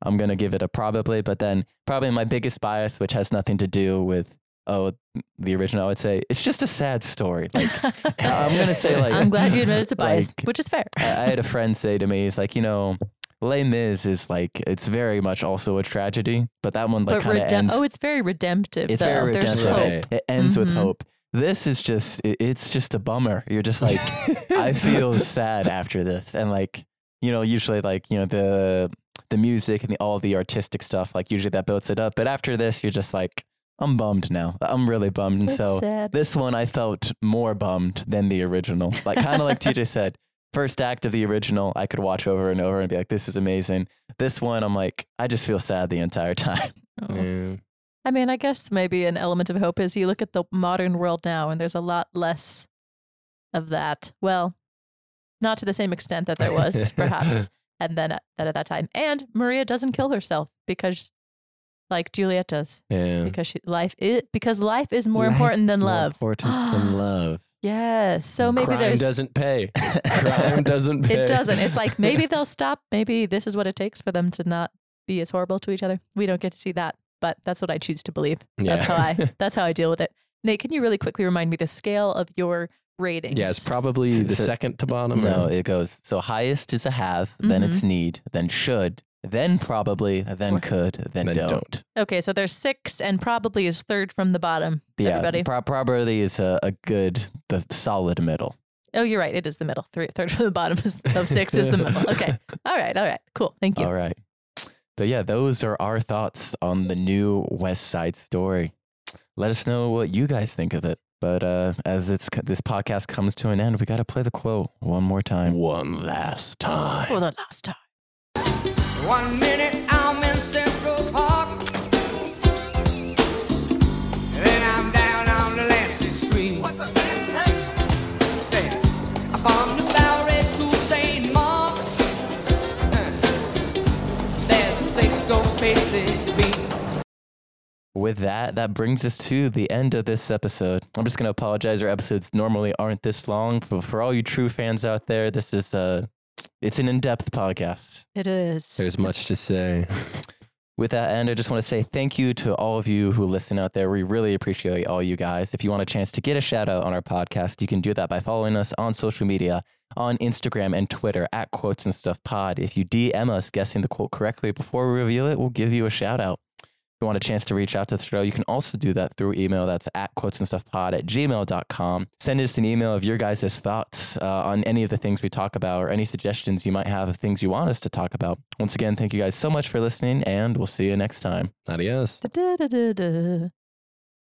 I'm gonna give it a probably. But then probably my biggest bias, which has nothing to do with oh the original, I would say it's just a sad story. Like (laughs) I'm gonna say like I'm glad you admit it's a bias, like, which is fair. I, I had a friend say to me, he's like, you know, Les Mis is like it's very much also a tragedy, but that one like kind of redem- ends. oh, it's very redemptive. it's though. very There's redemptive. hope. It ends with Mhm. hope. This is just it, it's just a bummer. You're just like (laughs) I feel sad after this, and like you know, usually like you know the the music and the, all the artistic stuff, like usually that builds it up. But after this, you're just like I'm bummed now. I'm really bummed, and It's so sad. this one I felt more bummed than the original. Like kind of like TJ (laughs) said, first act of the original I could watch over and over and be like, this is amazing. This one I'm like, I just feel sad the entire (laughs) time. Oh. Yeah. I mean, I guess maybe an element of hope is you look at the modern world now and there's a lot less of that. Well, not to the same extent that there was, (laughs) perhaps, and then at, at that time. And Maria doesn't kill herself because, like Juliet does, Yeah. because she, life is because life is more Life important than is more love. Important (gasps) than love. Yes. So maybe Crime there's doesn't pay. (laughs) Crime doesn't pay. it doesn't. It's like maybe (laughs) they'll stop. Maybe this is what it takes for them to not be as horrible to each other. We don't get to see that, but that's what I choose to believe. That's how I (laughs) that's how I deal with it. Nate, can you really quickly remind me the scale of your ratings? yeah, it's probably So- the so- second to bottom. no, it goes so highest is a have, then mm-hmm. it's need, then should, then probably, then could, then, then don't. don't. okay. So there's six, and probably is third from the bottom. Yeah, Everybody. pro- probability is a, a good, the solid middle. Oh, you're right. It is the middle. Three, third from the bottom is, of six is the middle. Okay. (laughs) All right. All right. Cool. Thank you. All right. So yeah, those are our thoughts on the new West Side Story. Let us know what you guys think of it. But uh, as it's this podcast comes to an end, we got to play the quote one more time. One last time. For the last time. One minute I'm in Central Park. Then I'm down on Delancey Street. Say, from New Bowery to St. Mark's. Huh. There's a Cisco crazy beat. with that, that brings us to the end of this episode. I'm just going to apologize. Our episodes normally aren't this long, but for all you true fans out there, this is uh it's an in-depth podcast. It is. There's much to say. (laughs) With that end, I just want to say thank you to all of you who listen out there. We really appreciate all you guys. If you want a chance to get a shout out on our podcast, you can do that by following us on social media on Instagram and Twitter at Quotes and Stuff Pod. If you DM us guessing the quote correctly before we reveal it, we'll give you a shout out. If you want a chance to reach out to the show, you can also do that through email. That's at quotes and stuff pod at gmail.com. Send us an email of your guys' thoughts uh, on any of the things we talk about or any suggestions you might have of things you want us to talk about. Once again, thank you guys so much for listening, and we'll see you next time. Adios. Da-da-da-da-da.